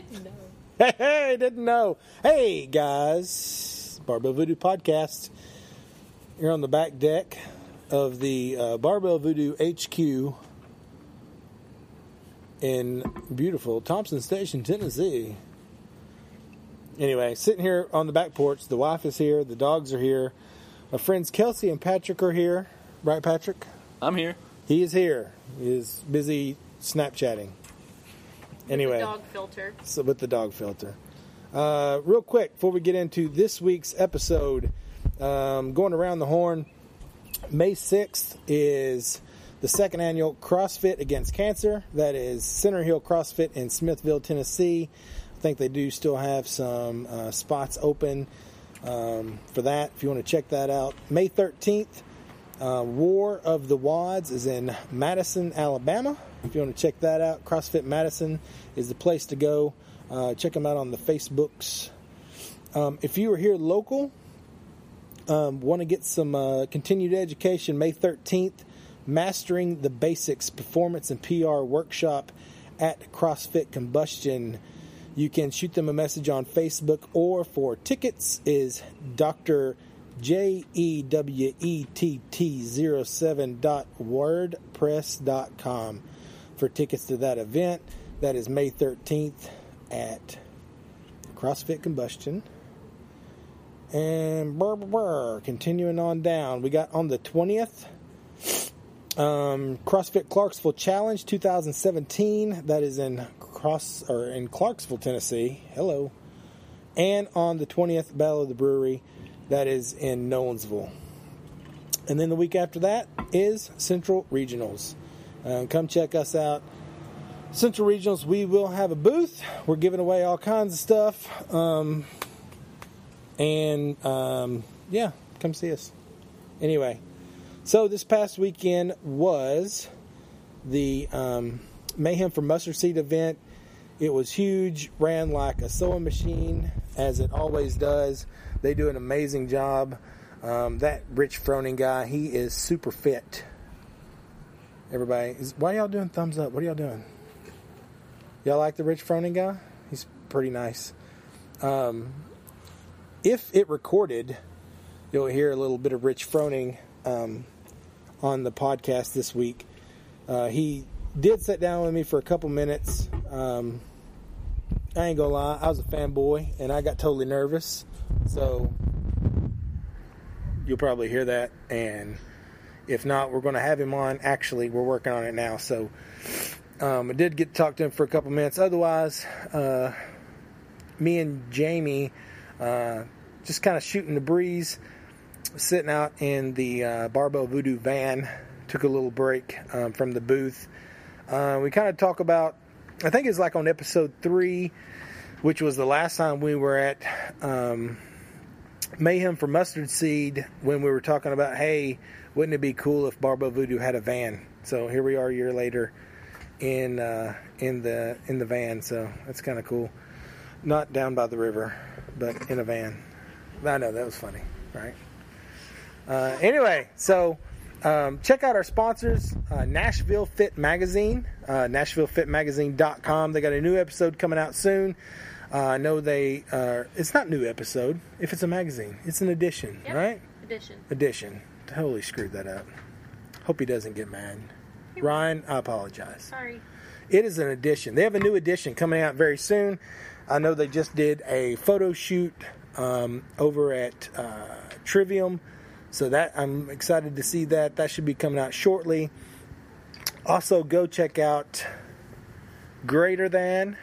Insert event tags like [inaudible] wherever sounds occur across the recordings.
didn't know. Hey, hey, didn't know. Hey, guys. Barbell Voodoo Podcast. You're on the back deck of the uh, Barbell Voodoo HQ in beautiful Thompson Station, Tennessee. Anyway, sitting here on the back porch. The wife is here. The dogs are here. My friends Kelsey and Patrick are here. Right, Patrick? I'm here. He is here. He is busy Snapchatting. Anyway. Dog filter. So with the dog filter. Uh, real quick, before we get into this week's episode, um, going around the horn, May 6th is the second annual CrossFit Against Cancer. That is Center Hill CrossFit in Smithville, Tennessee. I think they do still have some uh, spots open um, for that if you want to check that out. May 13th, uh, War of the WODs is in Madison, Alabama. If you want to check that out, CrossFit Madison is the place to go. Uh, check them out on the Facebooks. Um, if you are here local, um, want to get some uh, continued education, May 13th, Mastering the Basics Performance and PR Workshop at CrossFit Combustion. You can shoot them a message on Facebook or for tickets is Dr. J E W E T T 07 for tickets to that event. That is May 13th at CrossFit Combustion. And brr, brr, brr, continuing on down, we got on the 20th um, CrossFit Clarksville Challenge 2017. That is in Cross or in Clarksville, Tennessee. Hello. And on the 20th, Battle of the Brewery. That is in Nolensville. And then the week after that is Central Regionals. Um, come check us out. Central Regionals, we will have a booth. We're giving away all kinds of stuff. Um, and um, yeah, come see us. Anyway, so this past weekend was the um, Mayhem for Mustard Seed event. It was huge, ran like a sewing machine, as it always does. They do an amazing job. Um, that Rich Froning guy, he is super fit. Everybody, is, why y'all doing thumbs up? What are y'all doing? Y'all like the Rich Froning guy? He's pretty nice. Um, if it recorded, you'll hear a little bit of Rich Froning um, on the podcast this week. Uh, he did sit down with me for a couple minutes. Um, I ain't gonna lie, I was a fanboy and I got totally nervous. So you'll probably hear that. And if not, we're gonna have him on. Actually, we're working on it now. So um, I did get to talk to him for a couple minutes. Otherwise, uh, me and Jamie uh, just kind of shooting the breeze, sitting out in the uh, Voodoo van. Took a little break um, from the booth. Uh, we kind of talk about, I think it's like on episode three, which was the last time we were at um, Mayhem for Mustard Seed when we were talking about, hey, wouldn't it be cool if Barbell Voodoo had a van? So here we are a year later in uh, in the in the van. So that's kind of cool. Not down by the river, but in a van. I know that was funny, right? Uh, anyway, so um, check out our sponsors, uh, Nashville Fit Magazine, uh, NashvilleFitMagazine.com. They got a new episode coming out soon. Uh, I know they. Uh, it's not new episode. If it's a magazine, it's an edition, Yep. right? Edition. Edition. Totally screwed that up. Hope he doesn't get mad. Ryan, I apologize. Sorry. It is an edition. They have a new edition coming out very soon. I know they just did a photo shoot um, over at uh, Trivium, so that I'm excited to see that. That should be coming out shortly. Also, go check out Greater Than.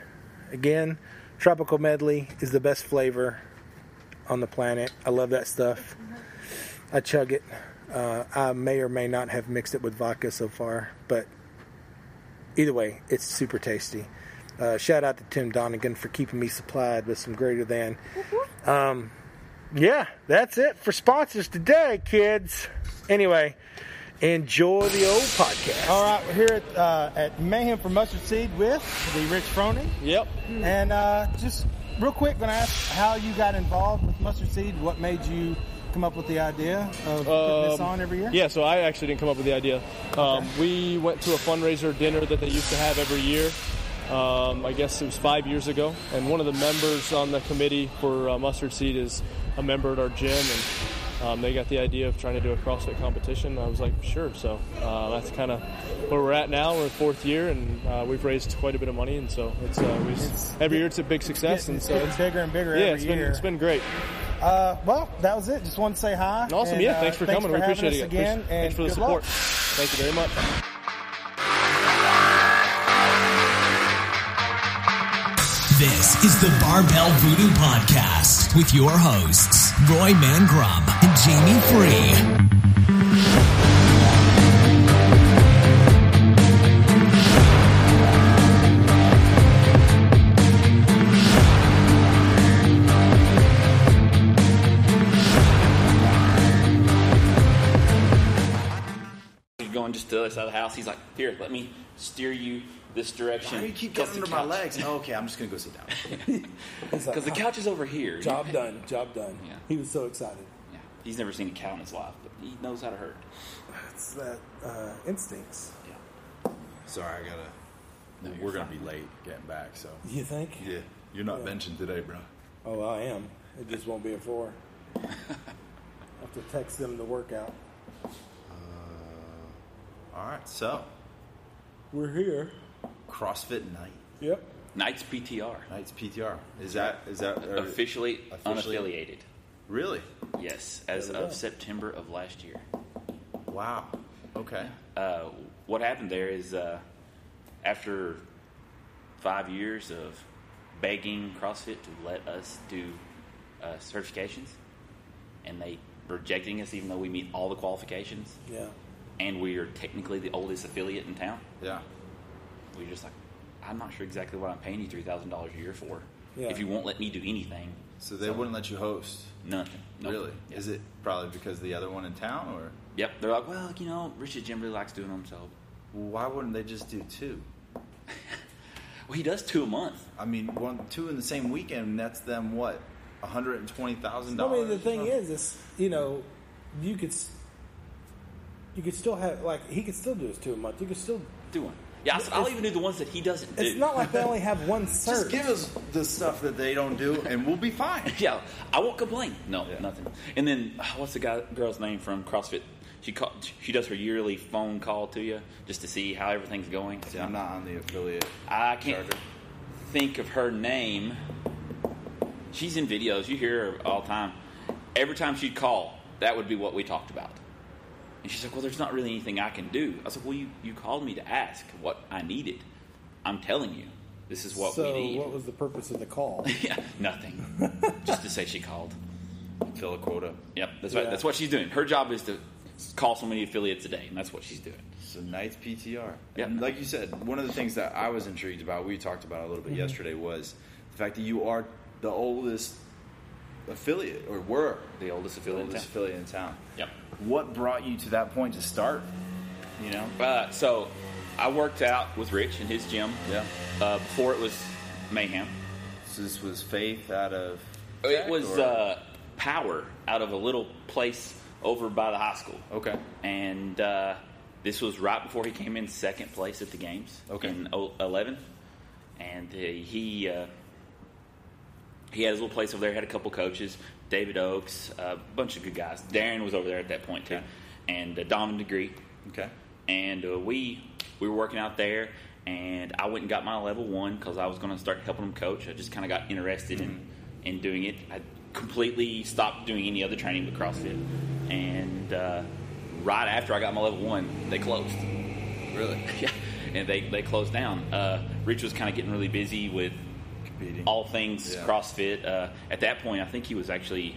Again, Tropical Medley is the best flavor on the planet. I love that stuff. I chug it. Uh, I may or may not have mixed it with vodka so far, but either way, it's super tasty. Uh, shout out to Tim Donegan for keeping me supplied with some greater than. Um, yeah, that's it for sponsors today, kids. Anyway, enjoy the old podcast. All right, we're here at, uh, at Mayhem for Mustard Seed with the Rich Froning. Yep. And uh, just real quick, going to ask how you got involved with Mustard Seed. What made you come up with the idea of putting this Um, on every year? Yeah, so I actually didn't come up with the idea. Um, we went to a fundraiser dinner that they used to have every year. Um, I guess it was five years ago, and one of the members on the committee for uh, Mustard Seed is a member at our gym, and um, they got the idea of trying to do a CrossFit competition. I was like, sure. So uh, that's kind of where we're at now. We're fourth year, and uh, we've raised quite a bit of money, and so it's, uh, just, every year it's a big success, and so getting it's, bigger and bigger yeah, every it's been it's been great. Uh, well, that was it. Just wanted to say hi. Awesome, And, yeah. uh, Thanks for coming. For we having appreciate us it. again. Thanks, and thanks for the support. luck. Thank you very much. This is the Barbell Voodoo Podcast with your hosts, Roy Mangrum and Jamie Free. Going just to the other side of the house. He's like, "Here, let me steer you this direction." Why do you keep getting the under my legs? [laughs] Oh, okay, I'm just gonna go sit down. [laughs] He's like, Because the "Oh, couch is over here. Job You- done. Job done. Yeah. He was so excited. Yeah. He's never seen a cow in his life, but he knows how to herd. It's that uh, instincts. Yeah. Sorry, I gotta. No, you're we're gonna be late getting back, so You think? yeah, you're not Yeah. benching today, bro. Oh, I am. It just won't be a four. I [laughs] have to text them the workout. All right, so We're here. CrossFit night, Yep. Knights PTR. Knights PTR. Is that is that or- Officially, officially- unaffiliated. really? Yes, as of go. September of last year. Wow. Okay. Uh, what happened there is uh, after five years of begging CrossFit to let us do uh, certifications, and they rejecting us even though we meet all the qualifications, Yeah. And we are technically the oldest affiliate in town. Yeah. We're just like, I'm not sure exactly what I'm paying you three thousand dollars a year for. Yeah. If you won't let me do anything, So they wouldn't let you host. nothing. Nope. Really? Yeah. Is it probably because of the other one in town, or Yep. They're like, well, you know, Richard Jim really likes doing them, so well, why wouldn't they just do two? [laughs] well, he does two a month. I mean, one, two in the same weekend. That's them what? one hundred and twenty thousand dollars. I mean, the thing is, is you know, you could, s- you could still have like he could still do his two a month. You could still. Do one. Yeah, I said, I'll even do the ones that he doesn't do. It's not like they only have one cert. just give us the stuff that they don't do, and we'll be fine. [laughs] Yeah, I won't complain. No, Yeah. nothing. And then uh, what's the guy girl's name from CrossFit? She call, she does her yearly phone call to you just to see how everything's going. See, I'm not on the affiliate. I can't charter. think of her name. She's in videos. You hear her all the time. Every time she'd call, that would be what we talked about. And she's like, "Well, there's not really anything I can do." I said, "Well, you, you called me to ask what I needed. I'm telling you, this is what so, we need." what was the purpose of the call? [laughs] yeah, nothing. [laughs] just to say she called. Fill a quota. Yep, that's right. That's what she's doing. Her job is to call so many affiliates a day, and that's what she's doing. So Knights PTR. Yeah. And like you said, one of the things that I was intrigued about, we talked about a little bit mm-hmm. yesterday, was the fact that you are the oldest affiliate, or were The oldest the affiliate. in oldest town. affiliate in town. Yep. What brought you to that point to start? You know? Uh, so I worked out with Rich in his gym. Yeah. Uh, before it was Mayhem. So this was faith out of. It was uh, power out of a little place over by the high school. Okay. And uh, this was right before he came in second place at the games Okay. in 11. And uh, he uh, he had his little place over there. Had a couple coaches, David Oakes, a bunch of good guys. Darren was over there at that point too, Okay. and uh, Donovan Degree. Okay. And uh, we we were working out there, and I went and got my level one because I was going to start helping them coach. I just kind of got interested in in doing it. I completely stopped doing any other training but CrossFit, and uh, right after I got my level one, they closed. Really? [laughs] yeah, and they they closed down. Uh, Rich was kind of getting really busy with Competing. all things Yeah. CrossFit. Uh, at that point, I think he was actually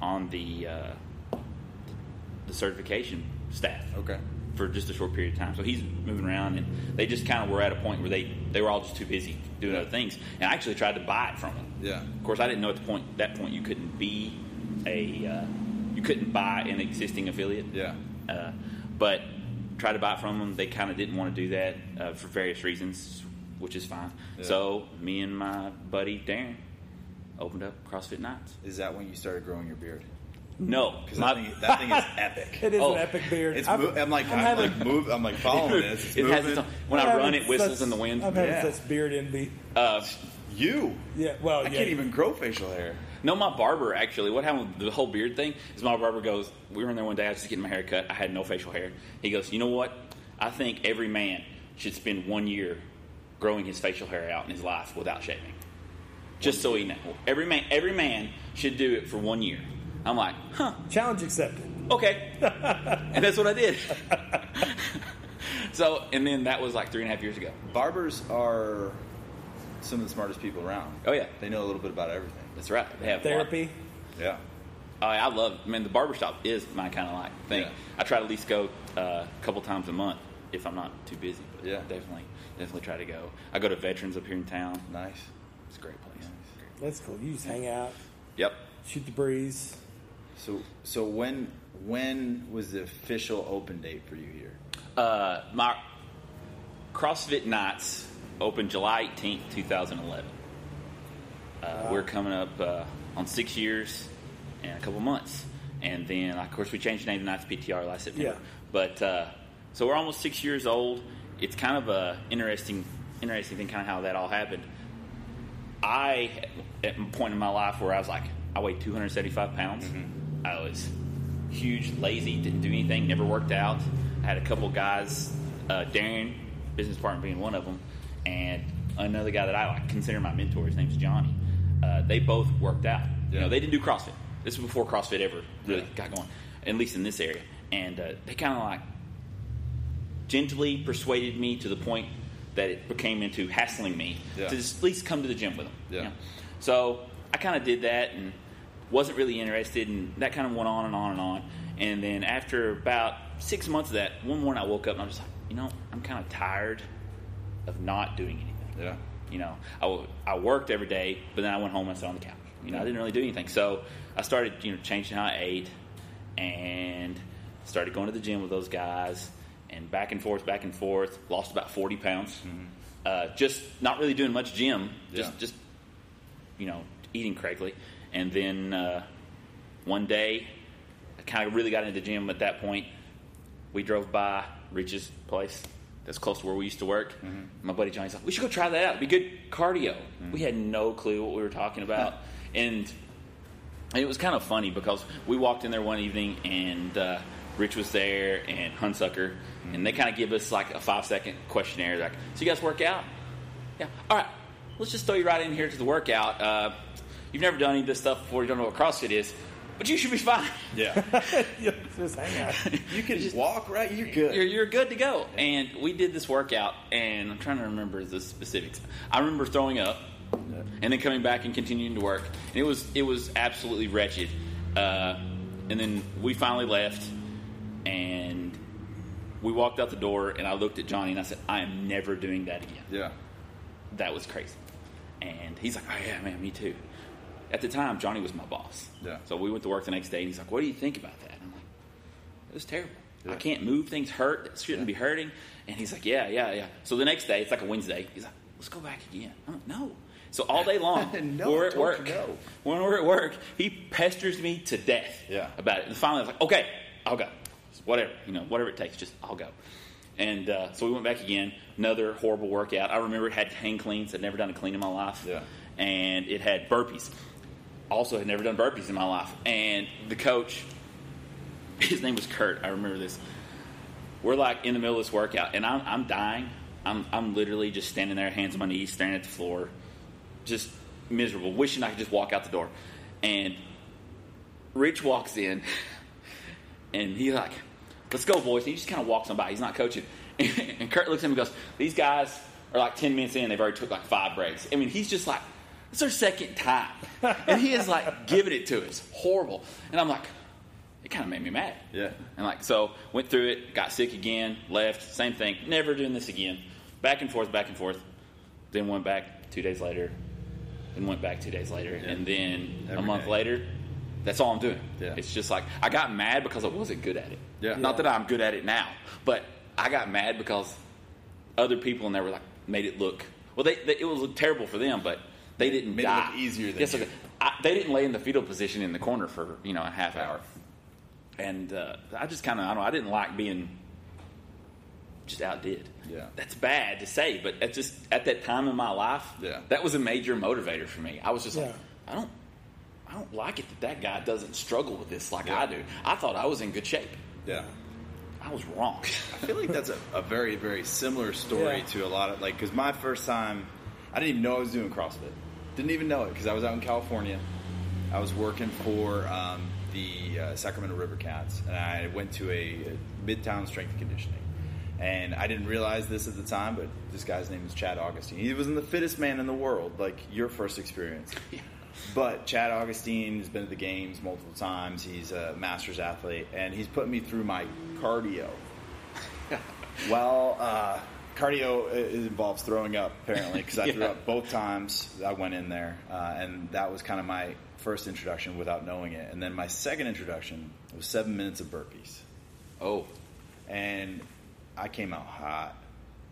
on the uh, the certification staff Okay. for just a short period of time. So he's moving around, and they just kind of were at a point where they they were all just too busy doing other things. And I actually tried to buy it from him. Yeah. Of course, I didn't know at the point that point you couldn't be a uh, you couldn't buy an existing affiliate. Yeah. Uh, but tried to buy it from them. They kind of didn't want to do that uh, for various reasons, which is fine. Yeah. So me and my buddy Darren opened up CrossFit Knights. Is that when you started growing your beard? No, Because that thing, that thing is [laughs] epic. It is Oh, an epic beard. It's I've- mo- I'm like I'm I'm, having- like move. I'm like [laughs] following this. It's it has its own, when I'm I run, it whistles such- in the wind. I'm having Yeah. such beard envy. Uh, you. Yeah, well, I yeah. can't even grow facial hair. No, my barber actually. What happened with the whole beard thing is my barber goes. We were in there one day. I was just getting my hair cut. I had no facial hair. He goes, you know what? I think every man should spend one year growing his facial hair out in his life without shaving, just so he know. Every man, every man should do it for one year. I'm like, huh? Challenge accepted. Okay, [laughs] and that's what I did. so, and then that was like three and a half years ago. Barbers are some of the smartest people around. Oh yeah, They know a little bit about everything. that's right. They have Therapy. Yeah. I, I love. I mean, the barbershop is my kind of like thing. Yeah. I try to at least go uh, a couple times a month if I'm not too busy. But Yeah. definitely, definitely try to go. I go to Veterans up here in town. Nice. It's a great place. Great. That's cool. You just hang out, Yep. shoot the breeze. So so when when was the official open date for you here? Uh, my CrossFit Knights opened July 18th, 2011. Uh, We're coming up uh, on six years and a couple months. And then, of course, we changed the name to Knights PTR last September. Yeah. But uh, so we're almost six years old. It's kind of a interesting, interesting thing, kind of how that all happened. I, at a point in my life where I was like, I weighed 275 pounds. I was huge, lazy, didn't do anything, never worked out. I had a couple guys, uh, Darren, business partner being one of them, and another guy that I like consider my mentor. His name's Johnny. Uh, they both worked out. You know, they didn't do CrossFit. This was before CrossFit ever really Yeah. got going, at least in this area. And uh, they kind of like gently persuaded me to the point that it became into hassling me Yeah. to just at least come to the gym with them. you know? So I kind of did that and wasn't really interested, and that kind of went on and on and on. And then after about six months of that, one morning I woke up and I was just like, you know, I'm kind of tired of not doing anything. Yeah. You know, I, I worked every day, but then I went home and sat on the couch. You know, I didn't really do anything. So I started, you know, changing how I ate and started going to the gym with those guys and back and forth, back and forth. Lost about 40 pounds. Uh, just not really doing much gym, just, Yeah. just, you know, eating correctly. And then uh, one day, I kind of really got into the gym at that point. We drove by Rich's place. That's close to where we used to work. My buddy Johnny's like, "We should go try that out. It'd be good cardio." We had no clue what we were talking about, [laughs] and, and it was kind of funny because we walked in there one evening and uh, Rich was there and Hunsucker, and they kind of give us like a five second questionnaire. Like, "So you guys work out?" Yeah. All right. Let's just throw you right in here to the workout. Uh, you've never done any of this stuff before. You don't know what CrossFit is, but you should be fine. Yeah. [laughs] just hang out. you can just, walk right. You're good. You're, you're good to go. And we did this workout, and I'm trying to remember the specifics. I remember throwing up, and then coming back and continuing to work. And it was it was absolutely wretched. Uh, and then we finally left, and we walked out the door, and I looked at Johnny and I said, "I am never doing that again." yeah. That was crazy. And he's like, "Oh yeah, man, me too." At the time, Johnny was my boss. Yeah. So we went to work the next day, and he's like, "What do you think about that?" And I'm like, "It was terrible. I can't move. Things hurt. It shouldn't be hurting." And he's like, "Yeah, yeah, yeah." So the next day, it's like a Wednesday. He's like, "Let's go back again." I'm like, "No." So all day long, [laughs] No, we're at work. When we're at work, he pesters me to death Yeah. about it. And finally, I was like, "Okay, I'll go. Whatever, you know, whatever it takes, just I'll go." And uh, so we went back again. Another horrible workout. I remember it had hang cleans. I'd never done a clean in my life. Yeah. And it had burpees. Also, had never done burpees in my life. And the coach, [laughs] his name was Kurt. I remember this. We're like in the middle of this workout, and I'm, I'm dying. I'm, I'm literally just standing there, hands on my knees, staring at the floor, just miserable, wishing I could just walk out the door. And Rich walks in, [laughs] and he's like, "Let's go, boys." And he just kind of walks on by. He's not coaching. [laughs] And Kurt looks at him and goes, "These guys are like ten minutes in. They've already took like five breaks. I mean, he's just like, it's their second time, [laughs] and he is like giving it to us, horrible." And I'm like, it kind of made me mad. Yeah. And like, so went through it, got sick again, left, same thing, never doing this again. Back and forth, back and forth. Then went back two days later, then went back two days later, and then a month day. later, that's all I'm doing. Yeah. It's just like I got mad because I wasn't good at it. Yeah. Not that I'm good at it now, but I got mad because other people in there were like made it look well. They, they it was terrible for them, but they didn't Made it die. look easier than yes, you. I I, they didn't lay in the fetal position in the corner for you know a half hour, and uh, I just kind of I don't know I didn't like being just outdid. Yeah. that's bad to say, but at just at that time in my life, Yeah. that was a major motivator for me. I was just like, I don't. I don't like it that that guy doesn't struggle with this like Yeah. I do. I thought I was in good shape. Yeah. I was wrong. [laughs] I feel like that's a, a very, very similar story Yeah. to a lot of like because my first time, I didn't even know I was doing CrossFit. Didn't even know it because I was out in California. I was working for um, the uh, Sacramento River Cats, and I went to a, a Midtown Strength and Conditioning. And I didn't realize this at the time, but this guy's name is Chad Augustine. He was the fittest man in the world, like your first experience. [laughs] But Chad Augustine has been to the games multiple times. He's a master's athlete, and he's put me through my cardio. [laughs] well, uh, cardio involves throwing up, apparently, because I threw [laughs] up both times I went in there, uh, and that was kind of my first introduction without knowing it. And then my second introduction was seven minutes of burpees, oh, and I came out hot.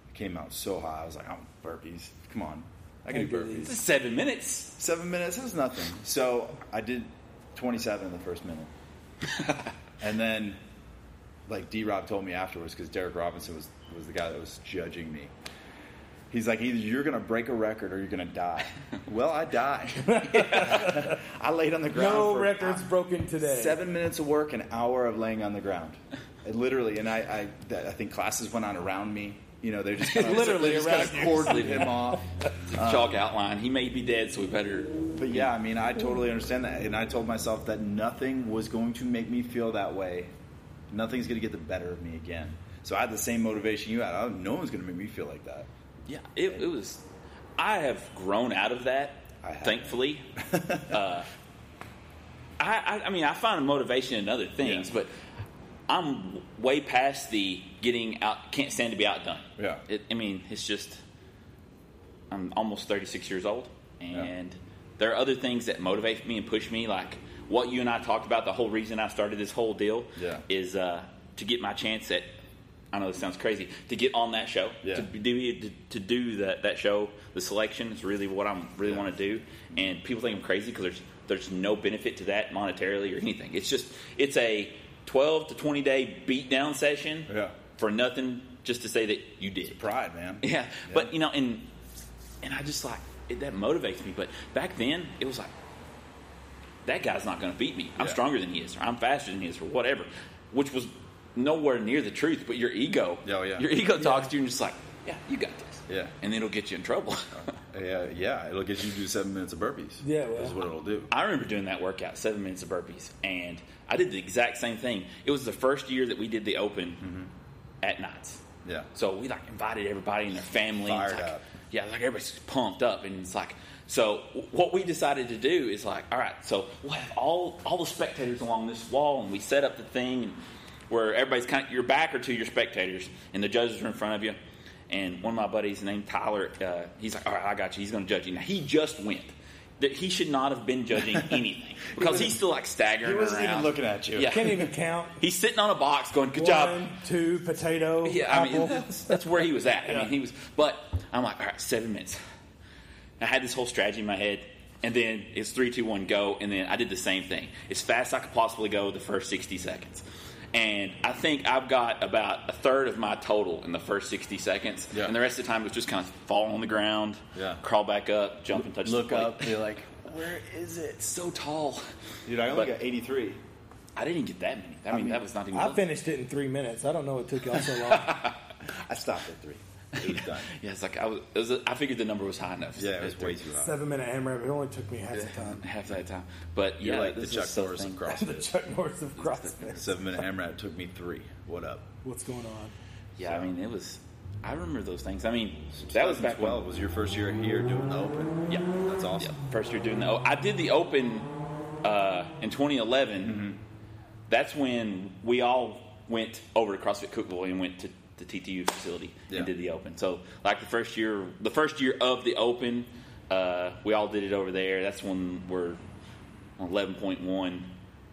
I Came out so hot. I was like, "I'm burpees. Come on, I can I do do burpees." this is seven minutes. Seven minutes is nothing. So I did 27 in the first minute. [laughs] and then, like D Rob told me afterwards, because Derek Robinson was, was the guy that was judging me. He's like, either you're going to break a record or you're going to die. [laughs] well, I died. [laughs] I laid on the ground. No for records broken today. Seven minutes of work, an hour of laying on the ground. It literally, and I, I, I think classes went on around me. You know, they're just kind of, Literally they just [laughs] kind of cordoned him off. [laughs] Chalk outline. He may be dead, so we better. But yeah, I mean, I totally understand that, and I told myself that nothing was going to make me feel that way. Nothing's going to get the better of me again. So I had the same motivation you had. I, no one's going to make me feel like that. Yeah, it, it was. I have grown out of that, I have. thankfully. [laughs] uh, I, I, I mean, I find motivation in other things, Yeah. but I'm way past the getting out. Can't stand to be outdone. Yeah. It, I mean, it's just. I'm almost 36 years old, and there are other things that motivate me and push me, like what you and I talked about. The whole reason I started this whole deal Yeah. is uh, to get my chance at. I know this sounds crazy to get on that show Yeah. to do to, to do that that show. The selection is really what I'm really Yeah. want to do, and people think I'm crazy because there's there's no benefit to that monetarily or anything. It's just it's a 12 to 20 day beat down session Yeah. for nothing, just to say that you did. Pride, man. [laughs] Yeah, but you know, and and I just like it, that motivates me. But back then, it was like that guy's not going to beat me. I'm Yeah. stronger than he is, or I'm faster than he is, or whatever. Which was nowhere near the truth. But your ego, Oh, yeah. your ego talks to you and just like, yeah, you got this. Yeah. and it'll get you in trouble. Yeah, yeah. It'll get you to do seven minutes of burpees. Yeah, well. is what it'll do. I remember doing that workout, seven minutes of burpees, and I did the exact same thing. It was the first year that we did the open mm-hmm. at nights. Yeah. So we like invited everybody and their family. Fired like- up. Yeah, like everybody's pumped up, and it's like. So what we decided to do is like, all right, so we'll have all all the spectators along this wall, and we set up the thing, and where everybody's kind of your back are to your spectators, and the judges are in front of you. And one of my buddies named Tyler, uh, he's like, all right, I got you. He's going to judge you. Now he just went. That he should not have been judging [laughs] anything because he's still like staggering He wasn't around. even looking at you. Yeah. Can't even count. [laughs] He's sitting on a box going, "Good One, job." two, potato, Yeah, I mean that's, that's where he was at. I mean he was, but I'm like, all right, seven minutes. I had this whole strategy in my head, and then it's three, two, one, go, and then I did the same thing as fast as I could possibly go the first 60 seconds. And I think I've got about a third of my total in the first 60 seconds, Yeah. and the rest of the time it was just kind of fall on the ground, Yeah. crawl back up, jump and touch Look up. You're like, [laughs] where is it? It's so tall. Dude, I only But- got 83. I didn't get that many. I mean, that was not even. I finished it in three minutes. I don't know what took y'all so long. [laughs] I stopped at three. It was done. [laughs] Yeah, it's like I was. It was I figured the number was high enough. Yeah, it was way too high. Seven minute hammer. It only took me half the time. half that time. But You're yeah, like the Chuck Norris of CrossFit. [laughs] the Chuck Norris of CrossFit. Seven minute AMRAP took me three. What up? What's going on? Yeah, I mean, it was. I remember those things. I mean, that was back when. 2012 was your first year here doing the open. Yeah, That's yeah. awesome. First year doing the. Oh, I did the Open uh, in 2011. Mm-hmm. That's when we all went over to CrossFit Cookeville and went to the TTU facility Yeah. and did the Open. So, like the first year, the first year of the Open, uh, we all did it over there. That's when we're on 11.1,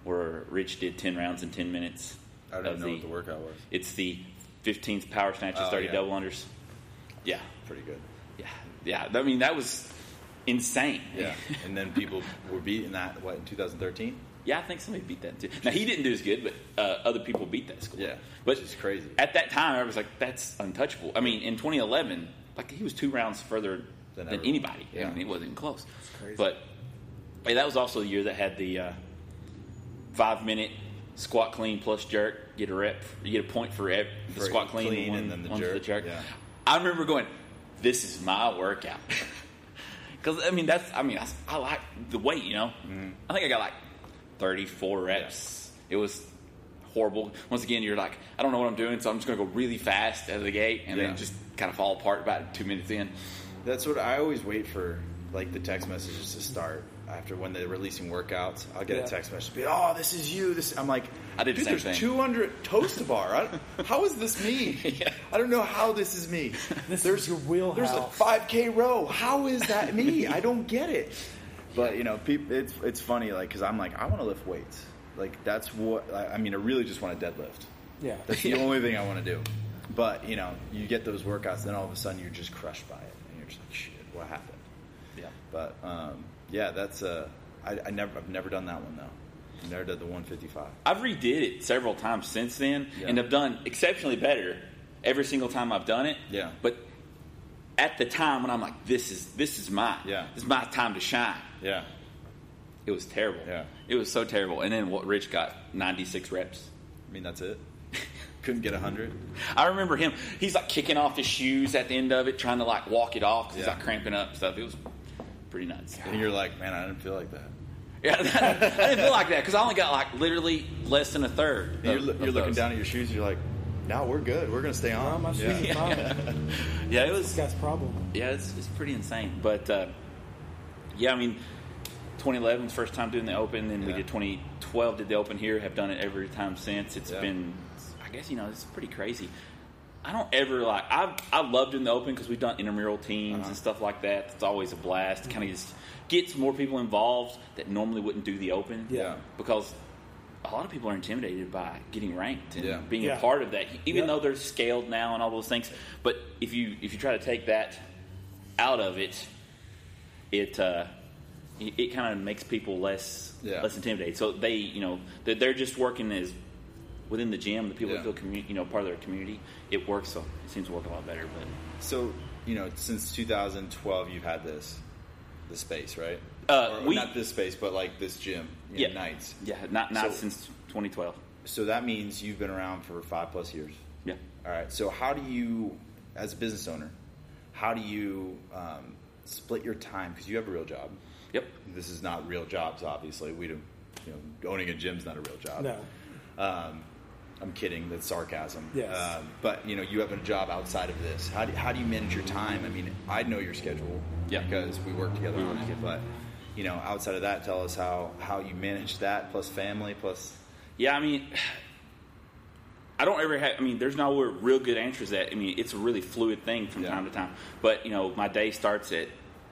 where Rich did 10 rounds in 10 minutes. I don't of know what the workout was. It's the 15th power snatches, Oh, 30 yeah. double unders. Yeah, Pretty good. yeah, yeah. I mean, that was insane. Yeah, and then people [laughs] were beating that what in 2013. Yeah, I think somebody beat that too. Now he didn't do as good, but uh, other people beat that score. Yeah, but which is crazy. At that time, I was like, "That's untouchable." I mean, in 2011, like he was two rounds further Than than, anybody. Yeah. I mean, it wasn't even close. That's crazy. But hey, that was also the year that had the uh, five minute squat clean plus jerk. Get a rep. You get a point for ev- the For squat clean, clean one, and then the jerk, the jerk. yeah. I remember going, "This is my workout." [laughs] Because I mean, that's I mean, I, I like the weight. You know, Mm-hmm. I think I got like 34 reps. It was horrible. Once again, you're like, I don't know what I'm doing, so I'm just going to go really fast out of the gate, and Yeah. then just kind of fall apart about two minutes in. That's what I always wait for, like the text messages to start after when they're releasing workouts. I'll get Yeah. a text message, be, "Oh, this is you." This I'm like, I did the Dude, same there's thing. 200 toes to bar. I, how is this me? [laughs] Yeah. I don't know how this is me. This there's is your wheelhouse. There's a 5K row. How is that me? I don't get it. But you know, peop it's it's funny, like because I'm like, I want to lift weights. Like that's what I mean. I really just want to deadlift. Yeah. That's the [laughs] only thing I want to do. But you know, you get those workouts, then all of a sudden you're just crushed by it, and you're just like, shit, what happened? Yeah. But um, yeah, that's uh, I, I never I've never done that one though. i Never did the 155. I've redid it several times since then, Yeah. and I've done exceptionally better every single time I've done it. Yeah. But at the time when I'm like, this is this is mine. Yeah. This is my time to shine. Yeah. It was terrible. Yeah. It was so terrible. And then what? Rich got 96 reps. I mean, that's it. Couldn't get 100. [laughs] I remember him. He's like kicking off his shoes at the end of it, trying to like walk it off because he's like cramping up stuff. It was pretty nuts. And you're like, man, I didn't feel like that. [laughs] Yeah, [laughs] I didn't feel like that because I only got like literally less than a third. You're, of- of you're looking those. down at your shoes and you're like, no, we're good. We're going to stay on. my yeah. shoes are fine. Yeah, it This was. guy's problem. Yeah, it's, it's pretty insane. But uh, yeah, I mean, 2011 was first time doing the Open, and we did 2012 did the Open here. Have done it every time since. It's Yeah. been, I guess you know, it's pretty crazy. I don't ever like. I I love doing the Open because we've done intramural teams Uh-huh. and stuff like that. It's always a blast. Kind of just gets more people involved that normally wouldn't do the Open. Yeah. because. A lot of people are intimidated by getting ranked and Yeah. being Yeah. a part of that, even Yep. though they're scaled now and all those things. But if you if you try to take that out of it, it uh, it, it kind of makes people less Yeah. less intimidated. So they you know they're, they're just working as within the gym. The people Yeah. that feel commu- you know part of their community. It works. So it seems to work a lot better. But So, you know, since 2012, you've had this, this space, right? Uh, Or we- not this space, but like this gym, you know, yeah, nights. Yeah, not not So- since 2012. So that means you've been around for five plus years. Yeah. All right. So how do you, as a business owner, how do you um, split your time? Because you have a real job. Yep. This is not real jobs, obviously. We don't, you know, owning a gym's not a real job. No. Um, I'm kidding. That's sarcasm. Yes. Um, but you know, you have a job outside of this. How do how do you manage your time? I mean, I know your schedule. Yeah. Because we work together We on it. together. But you know, outside of that, tell us how how you manage that plus family plus. Yeah, I mean, I don't ever have. I mean, there's no real good answers that. I mean, it's a really fluid thing from Yeah. time to time. But you know, my day starts at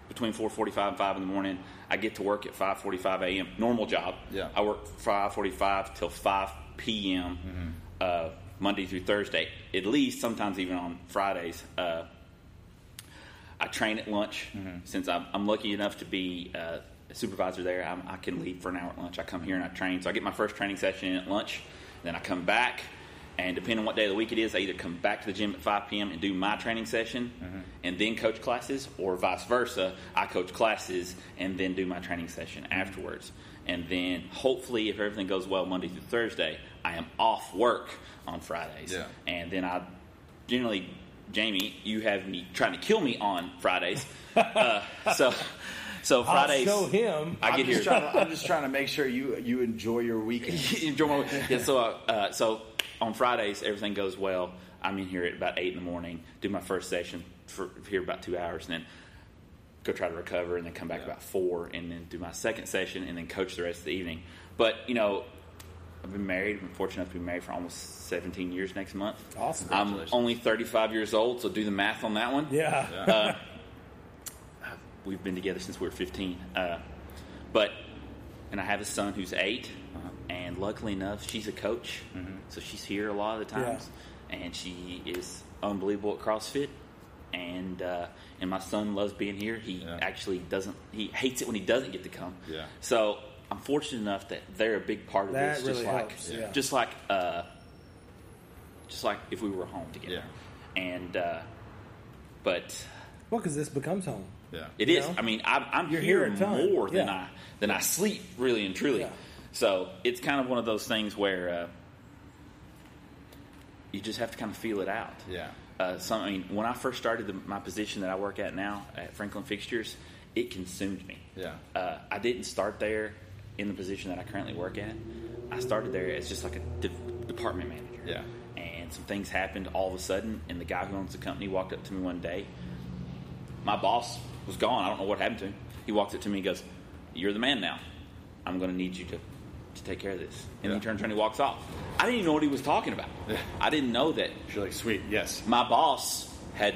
between 4:45 and 5 in the morning. I get to work at 5:45 a.m. Normal job. Yeah. I work 5:45 till 5 p.m. Mm-hmm. Uh, Monday through Thursday, at least. Sometimes even on Fridays. Uh, I train at lunch Mm-hmm. since I'm, I'm lucky enough to be uh, supervisor there. I'm, I can leave for an hour at lunch. I come here and I train. So I get my first training session in at lunch. Then I come back, and depending on what day of the week it is, I either come back to the gym at 5 p.m. and do my training session and then coach classes, or vice versa. I coach classes and then do my training session afterwards. And then hopefully, if everything goes well Monday through Thursday, I am off work on Fridays. Yeah. And then I generally, Jamie, you have me trying to kill me on Fridays. [laughs] uh, so, so Fridays. I'll show him. I I'm get here. To, I'm just trying to make sure you you enjoy your weekend. [laughs] Enjoy my yeah. So, uh, uh, so on Fridays, everything goes well. I'm in here at about eight in the morning. Do my first session for here about two hours, and then go try to recover, and then come back Yeah. about four, and then do my second session, and then coach the rest of the evening. But you know, I've been married. I've been fortunate enough to be married for almost 17 years next month. Awesome. I'm only 35 years old, so do the math on that one. Yeah. [laughs] We've been together since we were 15. Uh, but, and I have a son who's 8 Uh-huh. and luckily enough, she's a coach, Mm-hmm. so she's here a lot of the times, and she is unbelievable at CrossFit. and uh, and my son loves being here. He Yeah. actually doesn't. He hates it when he doesn't get to come. Yeah. So I'm fortunate enough that they're a big part of That this. really just like helps, yeah. just like uh, just like if we were home together. And uh, but Well, because this becomes home. Yeah. it You know? I mean, I'm, I'm You're here, here a ton. more than Yeah. I than I sleep, really and truly. Yeah. So it's kind of one of those things where uh, you just have to kind of feel it out. Yeah. Uh, some, I mean, when I first started the, my position that I work at now at Franklin Fixtures, it consumed me. Yeah. Uh, I didn't start there in the position that I currently work at. I started there as just like a de- department manager. Yeah. And some things happened all of a sudden, and the guy who owns the company walked up to me one day. My boss was gone. I don't know what happened to him. He walks up to me and goes, You're the man now. I'm going to need you to, to take care of this. And Yeah. he turns around and he walks off. I didn't even know what he was talking about. Yeah. I didn't know that You're like, sweet, yes. my boss had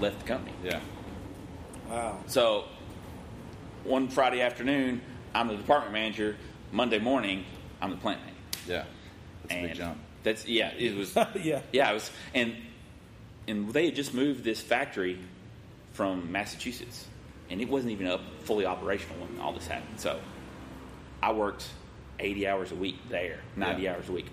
left the company. Yeah. Wow. So one Friday afternoon, I'm the department manager. Monday morning, I'm the plant manager. Yeah. That's a big jump. That's yeah. It was [laughs] Yeah. yeah. It was and and they had just moved this factory from Massachusetts, and it wasn't even up fully operational when all this happened. So I worked 80 hours a week there, 90 Yeah. hours a week.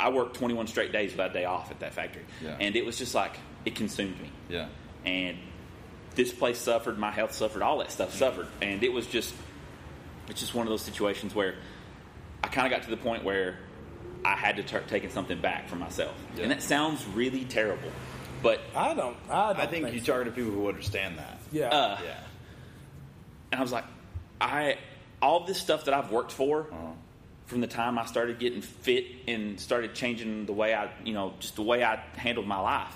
I worked 21 straight days without a day off at that factory, Yeah. and it was just like it consumed me Yeah. and this place suffered, my health suffered, all that stuff suffered, and it was just it's just one of those situations where I kind of got to the point where I had to start taking something back for myself, Yeah. and that sounds really terrible, but I don't. I don't I think you so. target people who understand that. Yeah. uh, Yeah. and I was like, I all this stuff that I've worked for Uh-huh. from the time I started getting fit and started changing the way I, you know, just the way I handled my life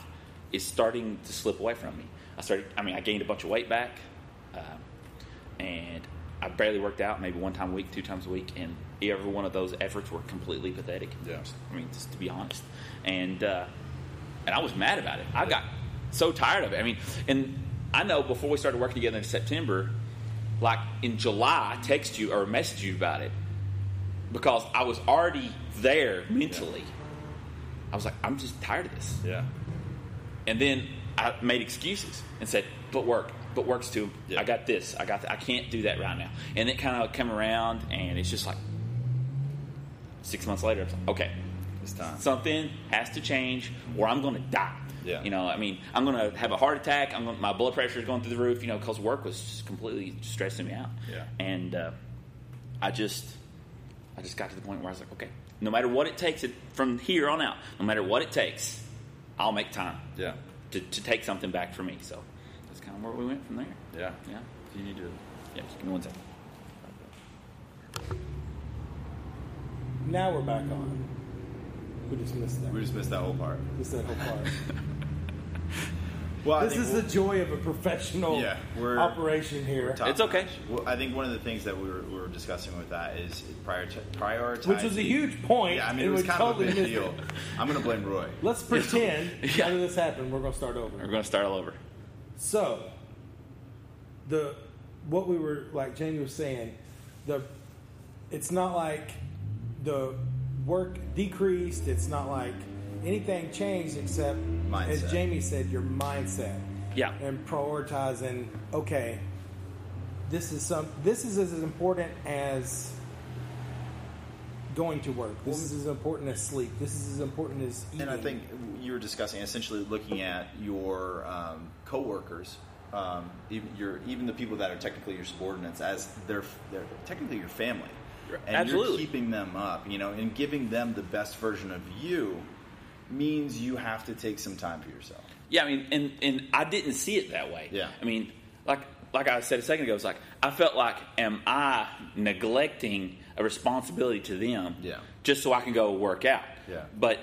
is starting to slip away from me. I started, I mean, I gained a bunch of weight back, um, and I barely worked out, maybe one time a week, two times a week, and every one of those efforts were completely pathetic. Yeah. I mean, just to be honest, and uh, and I was mad about it. I got so tired of it. I mean, and I know before we started working together in September, like in July, I text you or message you about it because I was already there mentally. I was like, I'm just tired of this. Yeah. And then I made excuses and said, but work, but work's too. Yeah. I got this, I got that. I can't do that right now. And it kind of come around, and it's just like six months later, like, okay, It's time. something has to change, or I'm going to die. Yeah. You know, I mean, I'm going to have a heart attack. I'm gonna, my blood pressure is going through the roof. You know, because work was just completely stressing me out. Yeah. And uh, I just, I just got to the point where I was like, okay, no matter what it takes, it, from here on out, no matter what it takes, I'll make time Yeah. to, to take something back for me. So that's kind of where we went from there. Yeah. Yeah. You need to. Yeah. Just give me one second. now we're back on. We just missed that. We just missed that whole part. [laughs] Missed that whole part. Well, I this think is we'll- the joy of a professional Yeah, we're- operation here, top It's okay. notch. Well, I think one of the things that we were, we were discussing with that is prior prioritize. which was a huge point. Yeah, I mean, and it was we kind totally of a big missed deal. it. I'm going to blame Roy. Let's [laughs] pretend [laughs] Yeah. none of this happened. We're going to start over. We're going to start all over. So, the what we were like Jamie was saying, the it's not like the work decreased. It's not like anything changed except, Mindset. as Jamie said, your mindset Yeah. and prioritizing. Okay, this is some. This is as important as going to work. This is as important as sleep. This is as important as eating. And I think you were discussing essentially looking at your um, coworkers, um, even your even the people that are technically your subordinates as they're they're technically your family, and Absolutely. you're keeping them up, you know, and giving them the best version of you means you have to take some time for yourself. Yeah, I mean, and and I didn't see it that way. Yeah. I mean, like like I said a second ago, it's like I felt like, am I neglecting a responsibility to them? Yeah. Just so I can go work out. Yeah. But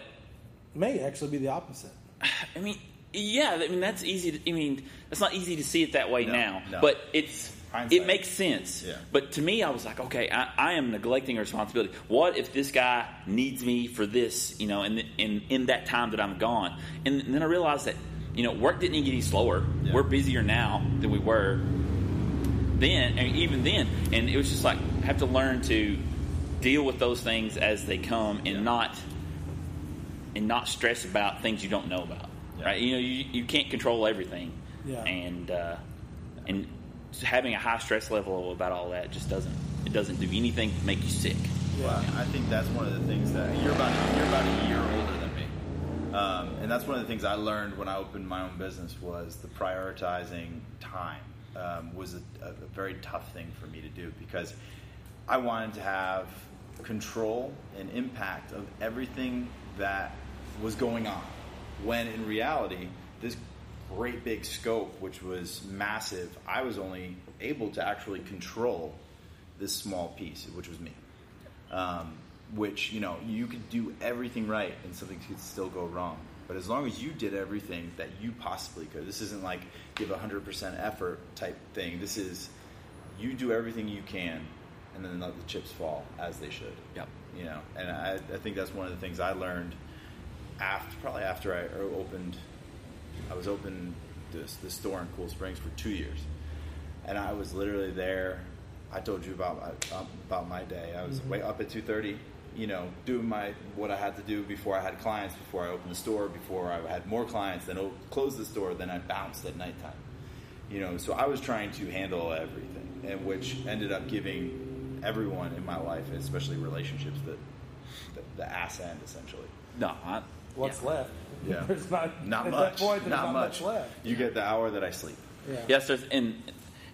may actually be the opposite. [sighs] I mean, yeah, I mean that's easy. To, I mean, it's not easy to see it that way No, now, no. but it's Hindsight. it makes sense. Yeah. But to me, I was like, okay, I, I am neglecting a responsibility. What if this guy needs me for this? You know, in in in that time that I'm gone, and, then I realized that you know work didn't get any slower. Yeah. We're busier now than we were then, and even then, and it was just like have to learn to deal with those things as they come, and Yeah. not and not stress about things you don't know about. Right? You know, you, you can't control everything, Yeah. and uh, and having a high stress level about all that just doesn't it doesn't do anything to make you sick. Well, I think that's one of the things that you're about you're about a year older than me, um, and that's one of the things I learned when I opened my own business was the prioritizing time um, was a, a very tough thing for me to do because I wanted to have control and impact of everything that was going on. When in reality, this great big scope, which was massive, I was only able to actually control this small piece, which was me. Um, which you know you could do everything right and something could still go wrong. But as long as you did everything that you possibly could, this isn't like give hundred percent effort type thing. This is you do everything you can, and then let the chips fall as they should. Yep. You know, and I, I think that's one of the things I learned after probably after I opened. I was open this the store in Cool Springs for two years, and I was literally there. I told you about my, um, about my day. I was way up at two thirty, you know, doing my what I had to do before I had clients, before I opened the store, before I had more clients, then o- closed the store, then I bounced at nighttime. You know, so I was trying to handle everything, and which ended up giving everyone in my life, especially relationships, the the, the ass end essentially. No, I, What's yeah. left? Yeah. [laughs] There's not Not at much. That point, there's not, not, much. left. You get the hour that I sleep. Yeah. Yes, there's and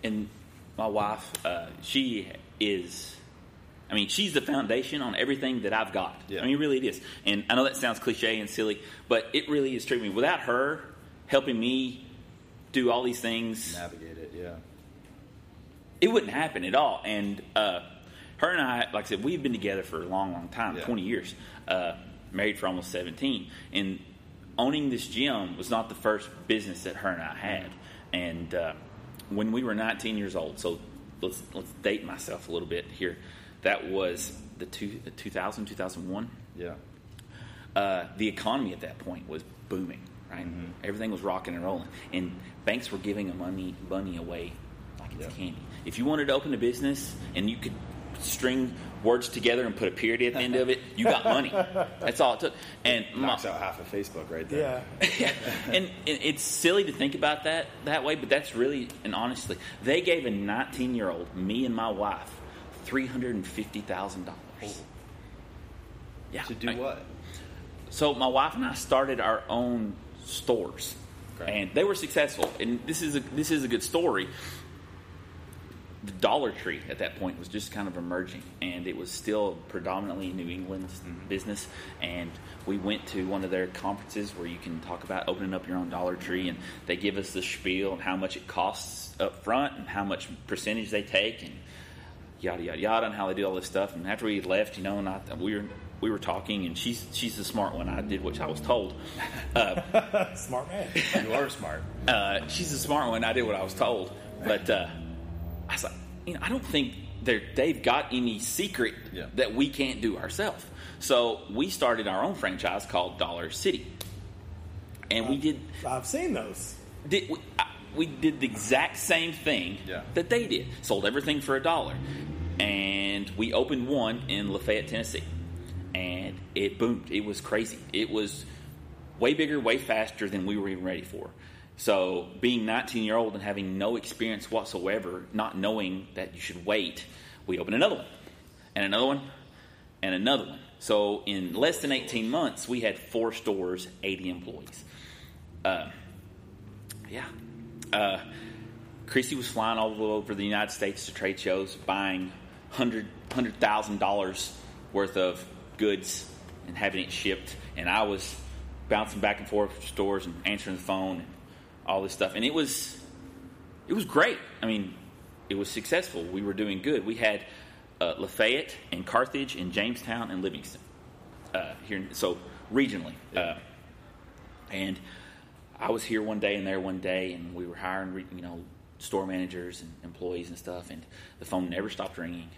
and my wife, uh, she is. I mean, she's the foundation on everything that I've got. Yeah. I mean, really, it is. And I know that sounds cliche and silly, but it really is true. I mean, without her helping me do all these things, Navigate it, yeah. it wouldn't happen at all. And uh, her and I, like I said, we've been together for a long, long time Yeah. 20 years, uh, married for almost 17. And owning this gym was not the first business that her and I had. And uh, when we were 19 years old, so let's, let's date myself a little bit here, that was the two, 2000, 2001 Yeah. uh, the economy at that point was booming, right? Mm-hmm. Everything was rocking and rolling, and banks were giving money money away like it's Yeah. candy. If you wanted to open a business and you could string words together and put a period at the end of it, you got money. That's all it took. And my, Knocks out half of Facebook right there. Yeah. [laughs] [laughs] yeah, and, and it's silly to think about that that way, but that's really and honestly, they gave a 19 year old me and my wife three hundred and fifty thousand dollars. Yeah, To do I- what? so my wife and I started our own stores, Okay. and they were successful. And this is a this is a good story. The Dollar Tree at that point was just kind of emerging, and it was still predominantly New England business. And we went to one of their conferences where you can talk about opening up your own Dollar Tree, and they give us the spiel and how much it costs up front and how much percentage they take, and yada yada yada, and how they do all this stuff. And after we left, you know, and I, we were we were talking, and she's she's the smart one. I did what I was told. [laughs] Uh, Smart man. You are smart. uh, she's the smart one. I did what I was told, but uh, I was like, you know, I don't think they've got any secret Yeah. that we can't do ourselves. So we started our own franchise called Dollar City, and we did I've seen those. did we, I- we did the exact same thing Yeah. that they did. Sold everything for a dollar, and we opened one in Lafayette, Tennessee, and it boomed. It was crazy. It was way bigger, way faster than we were even ready for. So, being 19 year old and having no experience whatsoever, not knowing that you should wait, we opened another one, and another one, and another one. So, in less than 18 months, we had four stores, 80 employees. Uh, yeah. Uh, Chrissy was flying all over the United States to trade shows, buying hundred hundred thousand dollars worth of goods and having it shipped, and I was bouncing back and forth to stores and answering the phone all this stuff, and it was it was great. I mean, it was successful. We were doing good. We had uh, Lafayette and Carthage and Jamestown and Livingston uh, here, so regionally. Uh, and I was here one day and there one day, and we were hiring, re- you know, store managers and employees and stuff, and the phone never stopped ringing,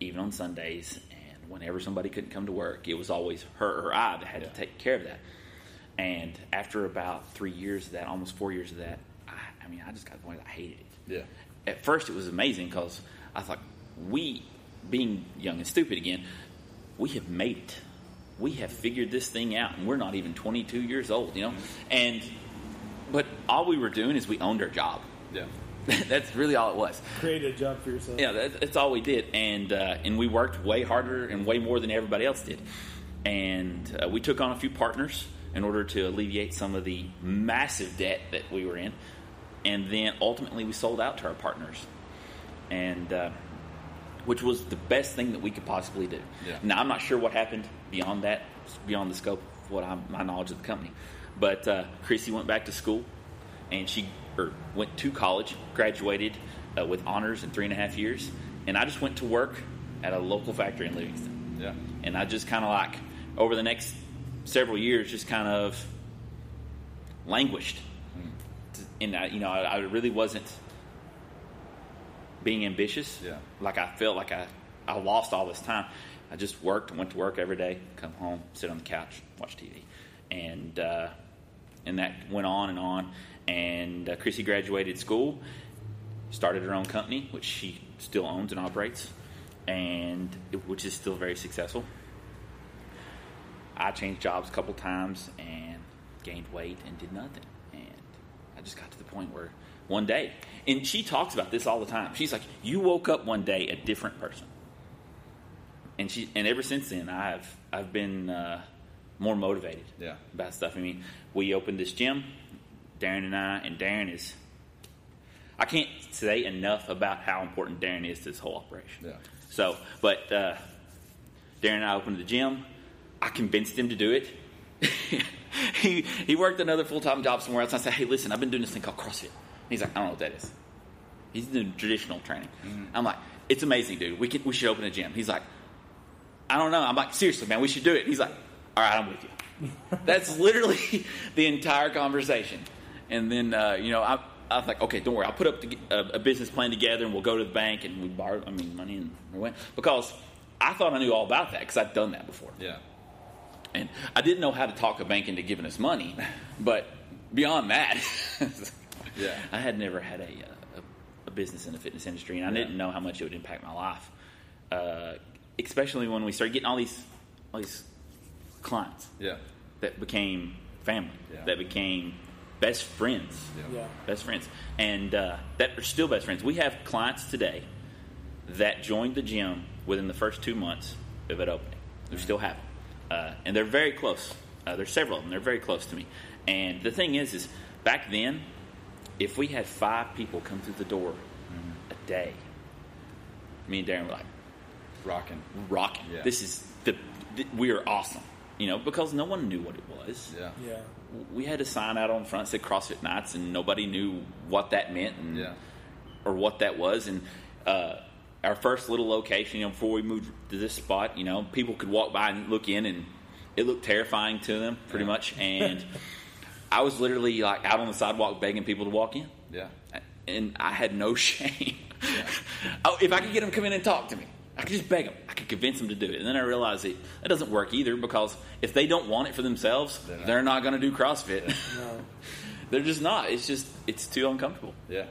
even on Sundays. And whenever somebody couldn't come to work, it was always her or I that had to take care of that. And after about three years of that, almost four years of that, I, I mean, I just got to the point that I hated it. Yeah. At first, it was amazing because I thought we, being young and stupid again, we have made it. we have figured this thing out, and we're not even 22 years old, you know. And but all we were doing is we owned our job. Yeah. [laughs] That's really all it was. Create a job for yourself. Yeah, that, that's all we did, and uh, and we worked way harder and way more than everybody else did, and uh, we took on a few partners in order to alleviate some of the massive debt that we were in, and then ultimately we sold out to our partners, and uh, which was the best thing that we could possibly do. Yeah. Now I'm not sure what happened beyond that, beyond the scope of what I'm, my knowledge of the company, but uh, Chrissy went back to school, and she or went to college, graduated uh, with honors in three and a half years, and I just went to work at a local factory in Livingston, Yeah. and I just kind of like over the next several years, just kind of languished, and I, you know I, I really wasn't being ambitious. Yeah. Like I felt like I, I lost all this time. I just worked, went to work every day, come home, sit on the couch, watch TV, and uh, and that went on and on. And uh, Chrissy graduated school, started her own company, which she still owns and operates, and which is still very successful. I changed jobs a couple times and gained weight and did nothing. And I just got to the point where one day, and she talks about this all the time. She's like, "You woke up one day a different person." And she, and ever since then, I've I've been uh, more motivated Yeah. about stuff. I mean, we opened this gym, Darren and I, and Darren is. I can't say enough about how important Darren is to this whole operation. Yeah. So, but uh, Darren and I opened the gym. I convinced him to do it. [laughs] he he worked another full time job somewhere else. I said, "Hey, listen, I've been doing this thing called CrossFit." He's like, "I don't know what that is." He's doing traditional training. I'm like, "It's amazing, dude. We can, we should open a gym." He's like, "I don't know." I'm like, "Seriously, man, we should do it." He's like, "All right, I'm with you." [laughs] That's literally [laughs] the entire conversation. And then uh, you know, I, I was like, okay, don't worry. I'll put up the, a, a business plan together, and we'll go to the bank and we borrow. I mean, money and we went because I thought I knew all about that because I'd done that before. Yeah. And I didn't know how to talk a bank into giving us money, but beyond that, [laughs] Yeah. I had never had a, uh, a, a business in the fitness industry, and I Yeah. didn't know how much it would impact my life. Uh, especially when we started getting all these all these clients Yeah. that became family, Yeah. that became best friends, Yeah. best friends, and uh, that are still best friends. We have clients today that joined the gym within the first two months of it opening. We still have them, uh, and they're very close. Uh, there's several of them. They're very close to me. And the thing is, is back then, if we had five people come through the door a day, me and Darren were like, Rocking. rocking. Yeah. This is the, th- we are awesome. You know, because no one knew what it was. Yeah. Yeah. We had a sign out on front that said CrossFit Knights, and nobody knew what that meant and Yeah. or what that was. And uh, our first little location, you know, before we moved to this spot, you know, people could walk by and look in, and it looked terrifying to them, pretty Yeah. much. And [laughs] I was literally like out on the sidewalk begging people to walk in Yeah. and I had no [laughs] shame. oh, if I could get them to come in and talk to me, I could just beg them. I could convince them to do it. And then I realized that that doesn't work either because if they don't want it for themselves, They're not. they're not going to do CrossFit. No. [laughs] they're just not. It's just it's too uncomfortable. Yeah.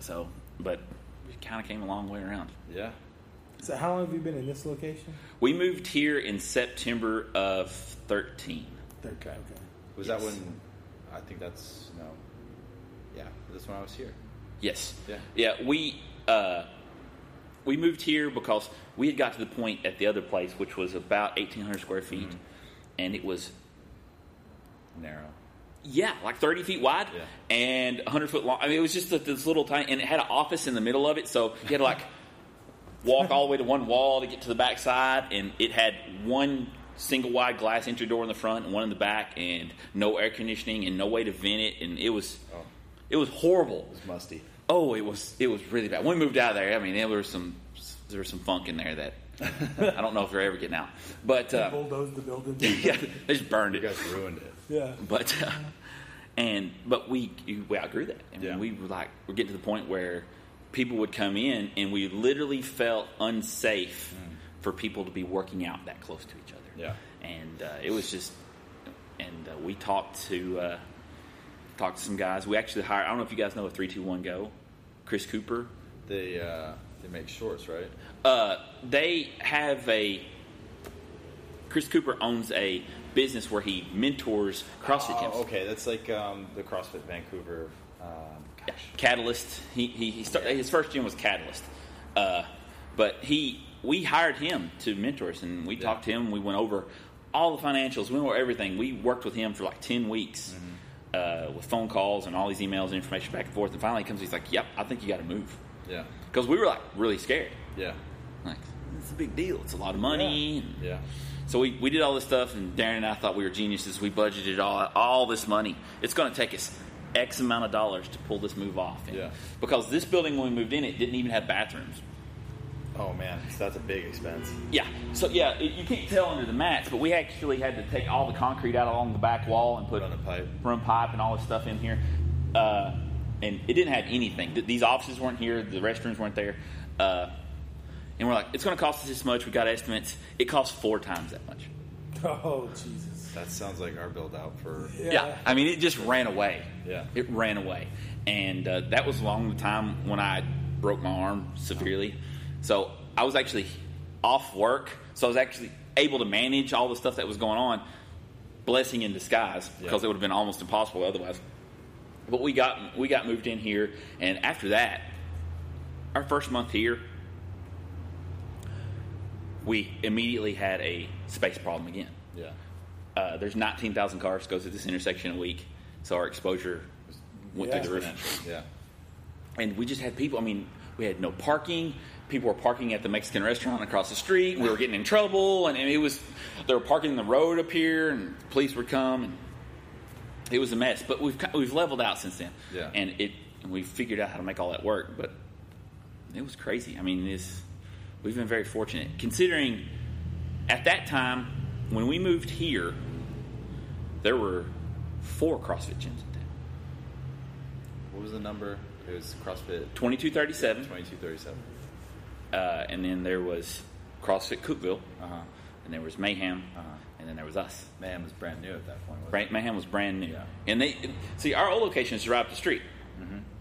So, but we kind of came a long way around. Yeah. So how long have you been in this location? We moved here in September of thirteen. Okay. Okay. Was Yes. that when? I think that's no. Yeah, that's when I was here. Yes. Yeah. Yeah. We uh, we moved here because we had got to the point at the other place, which was about eighteen hundred square feet, Mm-hmm. and it was Narrow. Yeah, like thirty feet wide Yeah. and hundred foot long. I mean, it was just like this little tiny, and it had an office in the middle of it, so you had to like [laughs] walk all the way to one wall to get to the back side, and it had one single wide glass entry door in the front and one in the back, and no air conditioning and no way to vent it, and it was Oh, it was horrible. it was musty. Oh, it was it was really bad. When we moved out of there, I mean, there was some there was some funk in there that [laughs] I don't know if they're ever getting out. But uh, Bulldozed the building. [laughs] yeah, they just burned it. You it. guys ruined it. Yeah. But uh, and but we we outgrew that. I mean, Yeah. we were like we're getting to the point where people would come in, and we literally felt unsafe for people to be working out that close to each other. Yeah. and uh, it was just and uh, we talked to uh, talked to some guys. We actually hired. I don't know if you guys know a three two one go. Chris Cooper. They uh, they make shorts, right? Uh, they have a Chris Cooper owns a business where he mentors CrossFit gyms. Oh, okay, that's like um, the CrossFit Vancouver. Um, Yeah, Catalyst. He he, he started, his first gym was Catalyst, uh, but he we hired him to mentor us, and we Yeah. talked to him. We went over all the financials. We went over everything. We worked with him for like ten weeks Mm-hmm. uh, with phone calls and all these emails and information back and forth. And finally, he comes. He's like, "Yep, I think you got to move," yeah, because we were like really scared. yeah, Like it's a big deal. It's a lot of money. and- yeah. So we, we did all this stuff, and Darren and I thought we were geniuses. We budgeted all all this money. It's going to take us X amount of dollars to pull this move off. And Yeah. Because this building, when we moved in, it didn't even have bathrooms. Oh man, so that's a big expense. Yeah. So yeah, it, you can't tell under the mats, but we actually had to take all the concrete out along the back wall and put Run a pipe. run pipe, and all this stuff in here. Uh, and it didn't have anything. Th- These offices weren't here. The restrooms weren't there. Uh, and we're like, it's going to cost us this much. We got estimates. It costs four times that much. [laughs] Oh Jesus! That sounds like our build out for. Yeah. I mean, it just ran away. Yeah. It ran away. And uh, that was along the time when I broke my arm severely. So I was actually off work. So I was actually able to manage all the stuff that was going on. Blessing in disguise because Yeah. it would have been almost impossible otherwise. But we got we got moved in here, and after that, our first month here, we immediately had a space problem again. Yeah. Uh, there's 19,000 cars goes to this intersection a week, so our exposure went Yeah. through the roof. [laughs] Yeah. And we just had people. I mean, we had no parking. People were parking at the Mexican restaurant across the street. We were getting in trouble, and, and it was they were parking in the road up here, and police would come, and it was a mess. But we've we've leveled out since then, Yeah. and it and we figured out how to make all that work. But it was crazy. I mean, this we've been very fortunate considering at that time when we moved here, there were four CrossFit gyms in town. What was the number? It was CrossFit 2237, 2237. uh, and then there was CrossFit Cookeville, Uh huh. and there was Mayhem, Uh-huh. and then there was us. Mayhem was brand new at that point. wasn't Brand, Mayhem was brand new, Yeah. and they see our old location is right up the street,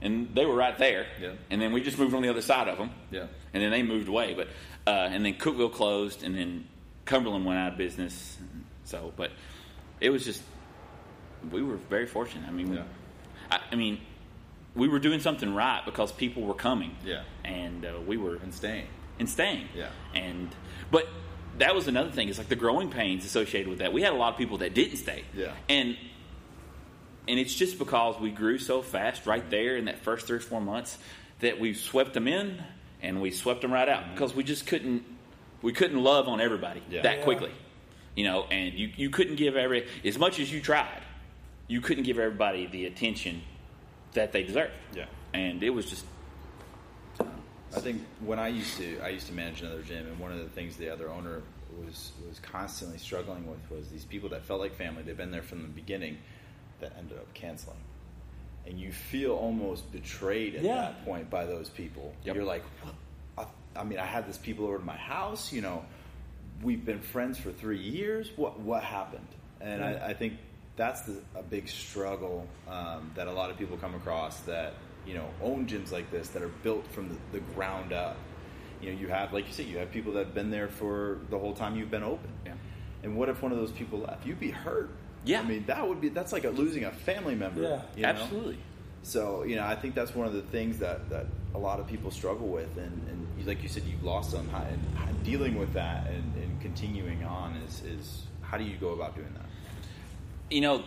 and they were right there, Yeah. and then we just moved on the other side of them, Yeah. and then they moved away, but uh, and then Cookeville closed, and then Cumberland went out of business, so but it was just we were very fortunate. I mean, Yeah. I, I mean, we were doing something right because people were coming, Yeah. and uh, we were And staying. and staying. Yeah. And but that was another thing. It's like the growing pains associated with that. We had a lot of people that didn't stay. Yeah. And and it's just because we grew so fast right there in that first three or four months that we swept them in and we swept them right out because we just couldn't we couldn't love on everybody Mm-hmm. Yeah. that Yeah. quickly. You know, and you, you couldn't give every as much as you tried, you couldn't give everybody the attention that they deserved. Yeah. And it was just I think when I used to, I used to manage another gym, and one of the things the other owner was was constantly struggling with was these people that felt like family. They've been there from the beginning, that ended up canceling, and you feel almost betrayed at Yeah. that point by those people. Yep. You're like. I, I mean, I had this people over to my house. You know, we've been friends for three years. What what happened? And I, I think that's the, a big struggle um, that a lot of people come across that you know own gyms like this that are built from the, the ground up. You know, you have like you said, you have people that have been there for the whole time you've been open. Yeah. And what if one of those people left? You'd be hurt. Yeah. I mean, that would be that's like a losing a family member. Yeah. you know? absolutely. So you know, I think that's one of the things that, that a lot of people struggle with, and, and like you said, you've lost them, how- and how- dealing with that and, and continuing on is, is how do you go about doing that? you know,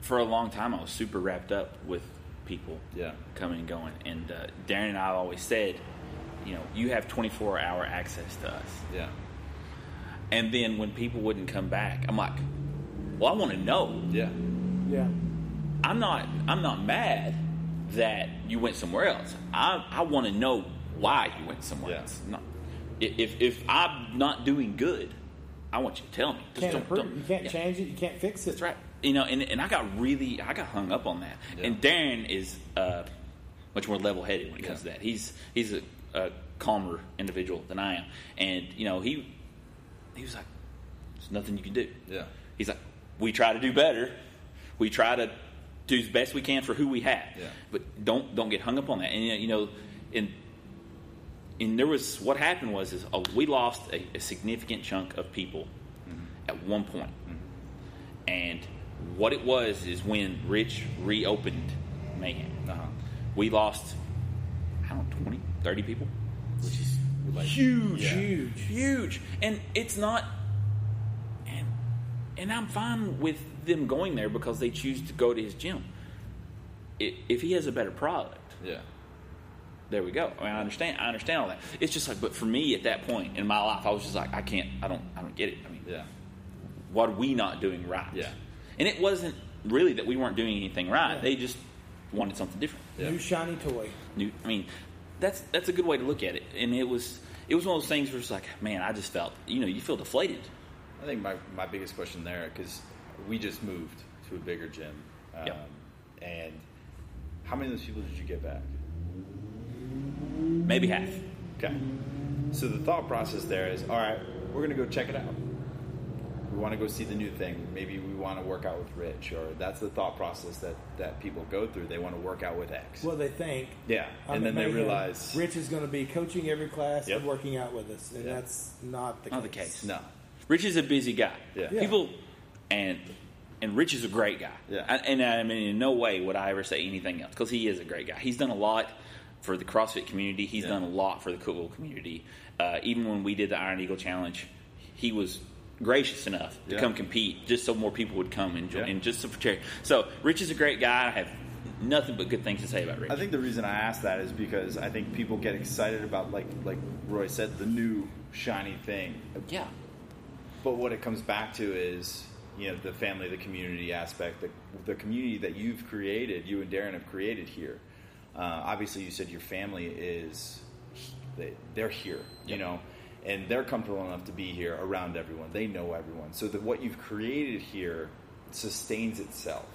for a long time, I was super wrapped up with people Yeah. coming and going. And uh, Darren and I have always said, you know, you have 24 hour access to us. Yeah, And then when people wouldn't come back, I'm like, well, I want to know. yeah, Yeah. I'm not. I'm not mad that you went somewhere else. I I want to know why you went somewhere Yeah. else. Not, if if I'm not doing good, I want you to tell me. Just Can't don't- improve. don't- You can't yeah. change it. You can't fix it. That's right. You know, and, and I got really, I got hung up on that. Yeah. And Darren is uh, much more level headed when it comes Yeah. to that. He's he's a, a calmer individual than I am, and you know he he was like, "There's nothing you can do." yeah, He's like, "We try to do better. We try to do as best we can for who we have, Yeah. but don't don't get hung up on that." And you know, and and there was what happened was is uh, we lost a, a significant chunk of people at one point. And what it was is when Rich reopened Mayhem, Uh-huh. we lost, I don't know, 20, 30 people, which is Like, huge, Yeah. Huge. huge. And it's not, and I'm fine with them going there because they choose to go to his gym. I- If he has a better product, Yeah. there we go. I mean, I understand. I understand all that. It's just like, but for me at that point in my life, I was just like, I can't. I don't. I don't get it. I mean, Yeah. what are we not doing right? Yeah. And it wasn't really that we weren't doing anything right. Yeah. They just wanted something different. Yeah. New shiny toy. New. I mean, that's that's a good way to look at it. And it was it was one of those things where it's like, man, I just felt, you know, you feel deflated. I think my, my biggest question there, because we just moved to a bigger gym. Um, Yep. And how many of those people did you get back? Maybe half. Okay. So the thought process there is, all right, we're going to go check it out. We want to go see the new thing. Maybe we want to work out with Rich, or that's the thought process that, that people go through. They want to work out with X. Well, they think. yeah, I'm and at then they realize, Rich is going to be coaching every class Yep. and working out with us, and Yeah. that's not the Not the case. case. no, Rich is a busy guy. Yeah. Yeah. People and and Rich is a great guy. Yeah. And, and I mean, in no way would I ever say anything else because he is a great guy. He's done a lot for the CrossFit community. He's Yeah. done a lot for the Cookeville community. Uh, even when we did the Iron Eagle Challenge, he was gracious enough to Yeah. come compete just so more people would come and join Yeah. and just for charity. So Rich is a great guy. I have nothing but good things to say about Rich. I think the reason I ask that is because I think people get excited about, like like Roy said, the new shiny thing. yeah. But what it comes back to is, you know, the family, the community aspect, the, the community that you've created, you and Darren have created here. Uh, obviously, you said your family is, they, they're here, you Yep. know, and they're comfortable enough to be here around everyone. They know everyone. So that what you've created here sustains itself.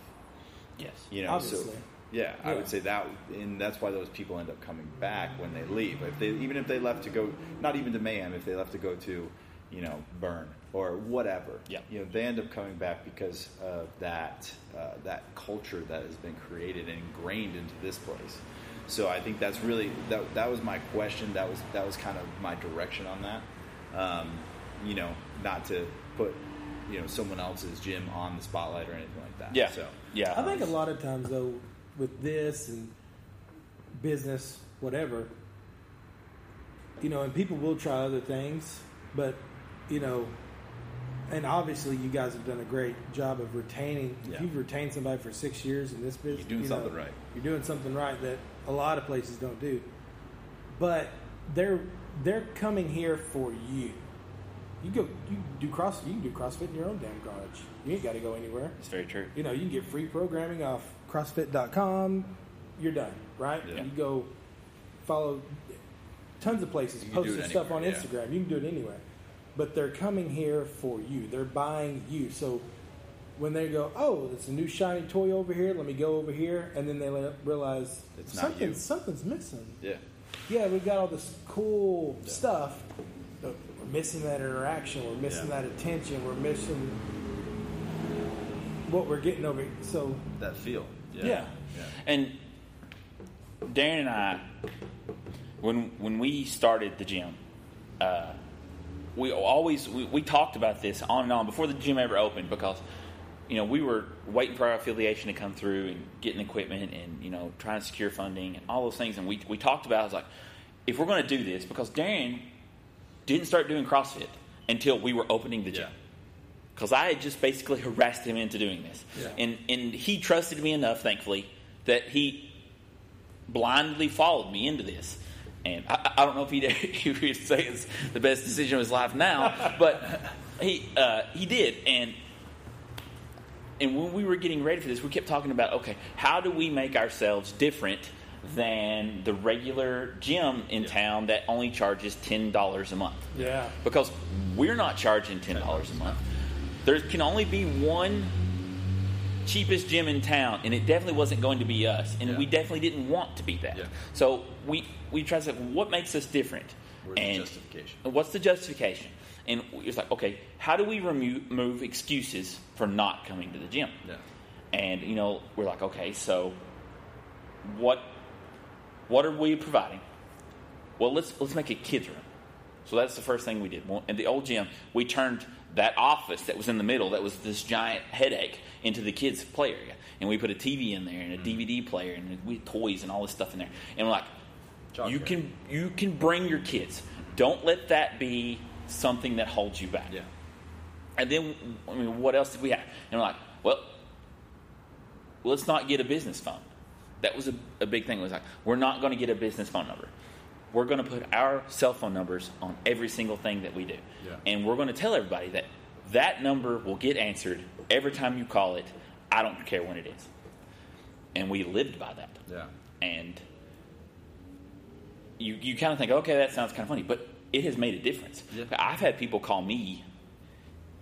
Yes. You know, Obviously. so yeah, I would say that, and that's why those people end up coming back when they leave. If they, even if they left to go, not even to Mayhem, if they left to go to, you know, Burn or whatever, Yeah. you know, they end up coming back because of that uh, that culture that has been created and ingrained into this place. So I think that's really that. That was my question. That was that was kind of my direction on that. Um, you know, not to put you know someone else's gym on the spotlight or anything like that. Yeah. So Yeah. I think a lot of times though, with this and business, whatever, you know, and people will try other things, but you know, and obviously you guys have done a great job of retaining. Yeah. If you've retained somebody for six years in this business, you're doing you know, something right. You're doing something right that a lot of places don't do. But they're they're coming here for you. You go, you do cross, you can do CrossFit in your own damn garage. You ain't got to go anywhere It's very true. you know, you can get free programming off CrossFit.com. You're done, right? Yeah. You go follow tons of places, You do stuff on yeah. Instagram. You can do it anywhere. But they're coming here for you. They're buying you. So when they go, oh, there's a new shiny toy over here. Let me go over here, and then they realize It's not something, you. something's missing. yeah. Yeah, we've got all this cool stuff, but we're missing that interaction. We're missing Yeah. that attention. We're missing what we're getting over. Here. So that feel. Yeah. Yeah. And Darren and I, when when we started the gym, uh, we always we, we talked about this on and on before the gym ever opened because you know we were waiting for our affiliation to come through and getting equipment and you know trying to secure funding and all those things and we we talked about it, I was like if we're going to do this because Darren didn't start doing CrossFit until we were opening the gym Yeah. because I had just basically harassed him into doing this, Yeah. and and he trusted me enough, thankfully, that he blindly followed me into this. And I, I don't know if he'd, [laughs] he would say it's the best decision of his life now, but he uh, he did. And and when we were getting ready for this, we kept talking about okay, how do we make ourselves different than the regular gym in town that only charges ten dollars a month? yeah, because we're not charging ten dollars a month. There can only be one cheapest gym in town, and it definitely wasn't going to be us, and Yeah. we definitely didn't want to be that. Yeah. So we we tried to say, what makes us different? Where's the justification? What's the justification? And it's like, okay, how do we remove excuses for not coming to the gym? Yeah. And you know, we're like, okay, so what what are we providing? Well, let's let's make a kids room. So that's the first thing we did. Well, In the old gym, we turned that office that was in the middle, that was this giant headache, into the kids' play area. And we put a TV in there and a mm-hmm. DVD player and we had toys and all this stuff in there. And we're like, you can you can bring your kids. Don't let that be something that holds you back. Yeah. And then, I mean, what else did we have? And we're like, well, let's not get a business phone. That was a, a big thing. It was like, we're not going to get a business phone number. We're going to put our cell phone numbers on every single thing that we do. Yeah. And we're going to tell everybody that that number will get answered every time you call it. I don't care when it is. And we lived by that. Yeah. And you, you kind of think, okay, that sounds kind of funny, but it has made a difference. Yeah. I've had people call me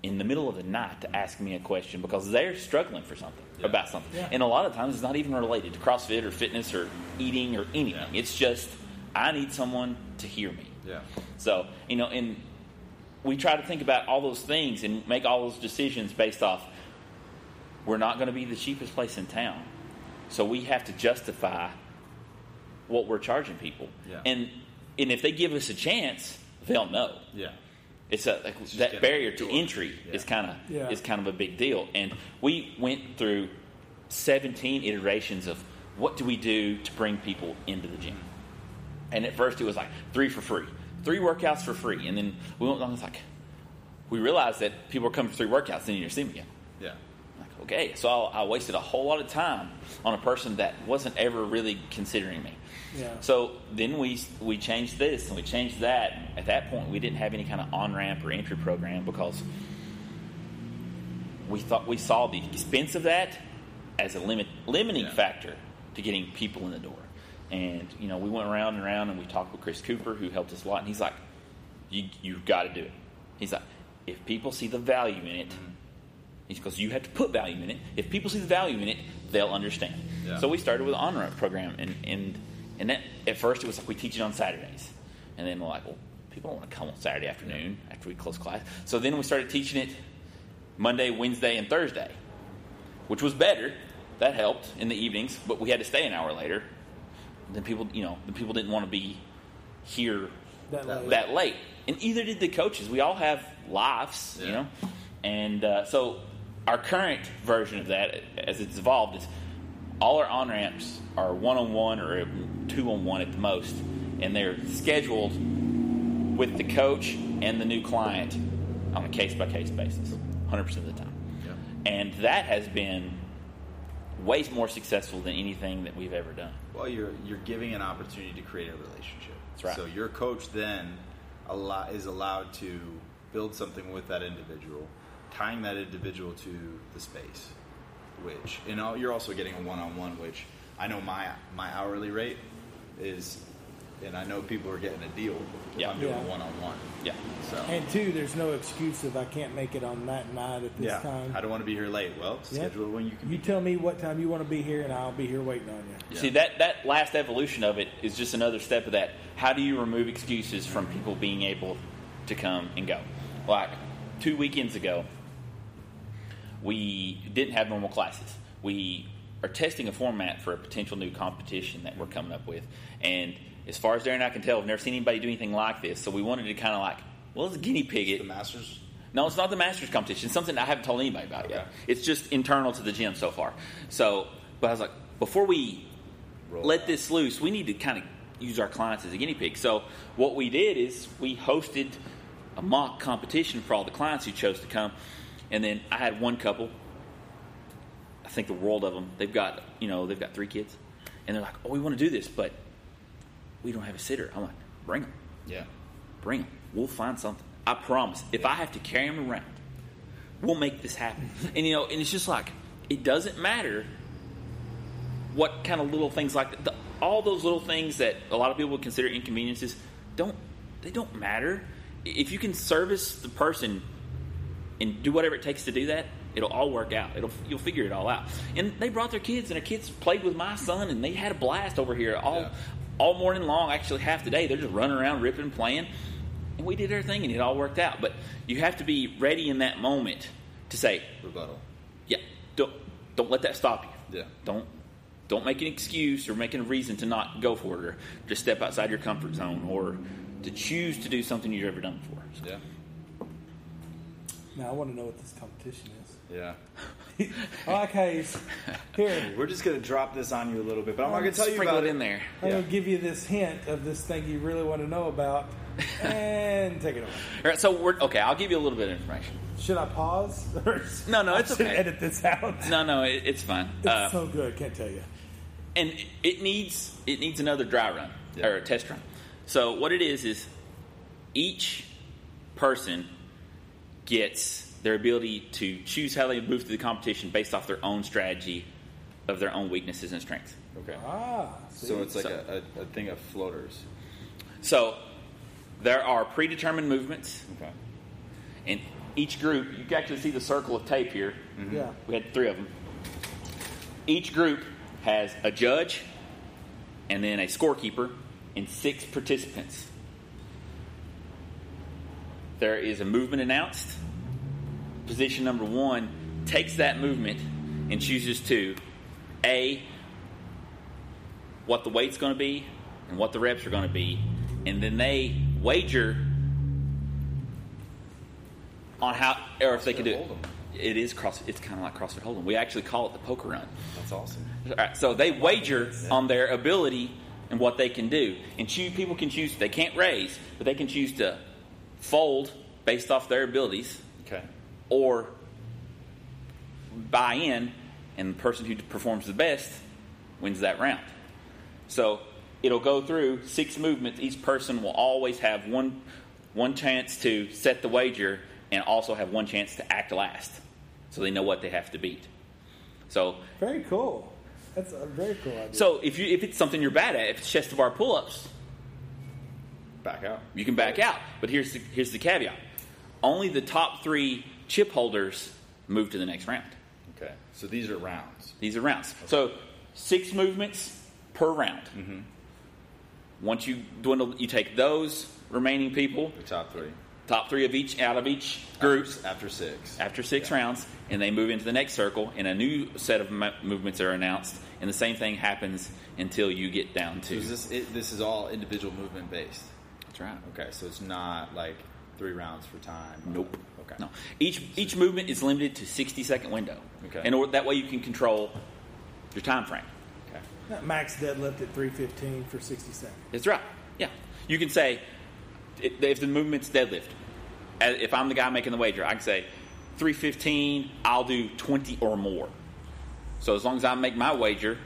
in the middle of the night to ask me a question because they're struggling for something Yeah. about something. Yeah. And a lot of times it's not even related to CrossFit or fitness or eating or anything. It's just I need someone to hear me. Yeah. So, you know, and we try to think about all those things and make all those decisions based off we're not going to be the cheapest place in town. So we have to justify what we're charging people. Yeah. And and if they give us a chance, they'll know. Yeah. It's a like, just that barrier to entry Yeah. is kind of Yeah. is kind of a big deal. And we went through 17 iterations of what do we do to bring people into the gym. And at first it was like three for free, three workouts for free, and then we went on. It's like we realized that people were coming for three workouts, then you never see them again. Yeah. Like, okay, so I, I wasted a whole lot of time on a person that wasn't ever really considering me. Yeah. So then we we changed this and we changed that. At that point, we didn't have any kind of on ramp or entry program because we thought we saw the expense of that as a limit limiting Yeah. factor to getting people in the door. And you know, we went around and around and we talked with Chris Cooper, who helped us a lot, and he's like, "You you've got to do it." He's like, "If people see the value in it." He goes, you have to put value in it. If people see the value in it, they'll understand. Yeah. So we started with an on-ramp program, and and and that at first it was like we teach it on Saturdays, and then we're like, well, people don't want to come on Saturday afternoon after we close class. So then we started teaching it Monday, Wednesday, and Thursday, which was better. That helped in the evenings, but we had to stay an hour later. Then people, you know, the people didn't want to be here That late. that late. And either did the coaches. We all have lives, you know. And uh, so our current version of that, as it's evolved, is all our on ramps are one on one or two on one at the most, and they're scheduled with the coach and the new client on a case by case basis, 100% of the time. Yeah. And that has been way more successful than anything that we've ever done. Well, you're you're giving an opportunity to create a relationship. That's right. So your coach then allow, is allowed to build something with that individual, tying that individual to the space, which and all- you're also getting a one-on-one. Which I know my my hourly rate is, and I know people are getting a deal. if Yeah. I'm doing Yeah. one-on-one. Yeah. So And two, there's no excuse if I can't make it on that night at this yeah, time. I don't want to be here late. Well, Yeah. schedule when you can. You be tell me what time you want to be here, and I'll be here waiting on you. Yeah. See that that last evolution of it is just another step of that. How do you remove excuses from people being able to come and go? Like two weekends ago, we didn't have normal classes. We are testing a format for a potential new competition that we're coming up with, and as far as Darren and I can tell, we've never seen anybody do anything like this. So we wanted to kind of like, well, let's guinea pig it. the Masters. No, it's not the Masters competition. It's something I haven't told anybody about yet. Okay. It's just internal to the gym so far. So, but I was like, before we Roll let out. this loose, we need to kind of use our clients as a guinea pig. So, what we did is we hosted a mock competition for all the clients who chose to come, and then I had one couple. I think the world of them. They've got you know they've got three kids, and they're like, oh, we want to do this, but we don't have a sitter. I'm like, bring them Yeah. bring them. We'll find something. I promise. If I have to carry them around, we'll make this happen. [laughs] and you know, and it's just like it doesn't matter what kind of little things like. The, all those little things that a lot of people would consider inconveniences don't they don't matter. If you can service the person and do whatever it takes to do that, it'll all work out. It'll you'll figure it all out. And they brought their kids, and their kids played with my son, and they had a blast over here all Yeah. All morning long. Actually, half the day they're just running around, ripping, playing, and we did our thing, and it all worked out. But you have to be ready in that moment to say, Rebuttal. "Yeah, don't don't let that stop you. Yeah. don't." Don't make an excuse or make a reason to not go for it, or just step outside your comfort zone, or to choose to do something you've never done before. So- Yeah. Now I want to know what this competition is. Yeah. [laughs] I like how here. We're just gonna drop this on you a little bit, but I'm not gonna tell you Sprinkle about it in there. I'm gonna give you this hint of this thing you really want to know about, [laughs] and take it away. All right, so we're okay. I'll give you a little bit of information. Should I pause? [laughs] Or No, no, I it's should okay. Edit this out. No, no, it, it's fine. It's Uh, so good. Can't tell you. and it- it needs it needs another dry run Yeah. or a test run. So what it is is each person gets their ability to choose how they move through the competition based off their own strategy of their own weaknesses and strengths. Okay. Ah, see? So it's like So- a, a, a thing of floaters. So there are predetermined movements Okay. in each group. You can actually see the circle of tape here. yeah. We had three of them. Each group has a judge and then a scorekeeper and six participants. There is a movement announced. Position number one takes that movement and chooses to A, what the weight's going to be and what the reps are going to be, and then they wager on how, or if they can do it. It is cross. It's kind of like CrossFit Hold'em. We actually call it the poker run. That's awesome. All right, so they wager on their ability and what they can do, and choose, people can choose. They can't raise, but they can choose to fold based off their abilities. Or buy in, and the person who performs the best wins that round. So it'll go through six movements. Each person will always have one one chance to set the wager, and also have one chance to act last, so they know what they have to beat. So Very cool. That's a very cool idea. so if you if it's something you're bad at, if it's chest to bar pull ups, Back out. you can back out. But here's the, here's the caveat: only the top three chip holders move to the next round. Okay. So these are rounds. These are rounds. So six movements per round. Mm-hmm. Once you dwindle, you take those remaining people, The top three. top three of each out of each group After, after six. after six Yeah. rounds, and they move into the next circle, and a new set of mo- movements are announced, and the same thing happens until you get down So to. is this it, this is all individual movement based. That's right. Okay. So it's not like three rounds for time. Nope. Okay. No. Each each movement is limited to sixty second window. Okay. And or, that way you can control your time frame. Okay. Max deadlift at 315 for 60 seconds. That's right. Yeah. You can say if the movement's deadlift. If I'm the guy making the wager, I can say three fifteen. I'll do twenty or more. So as long as I make my wager,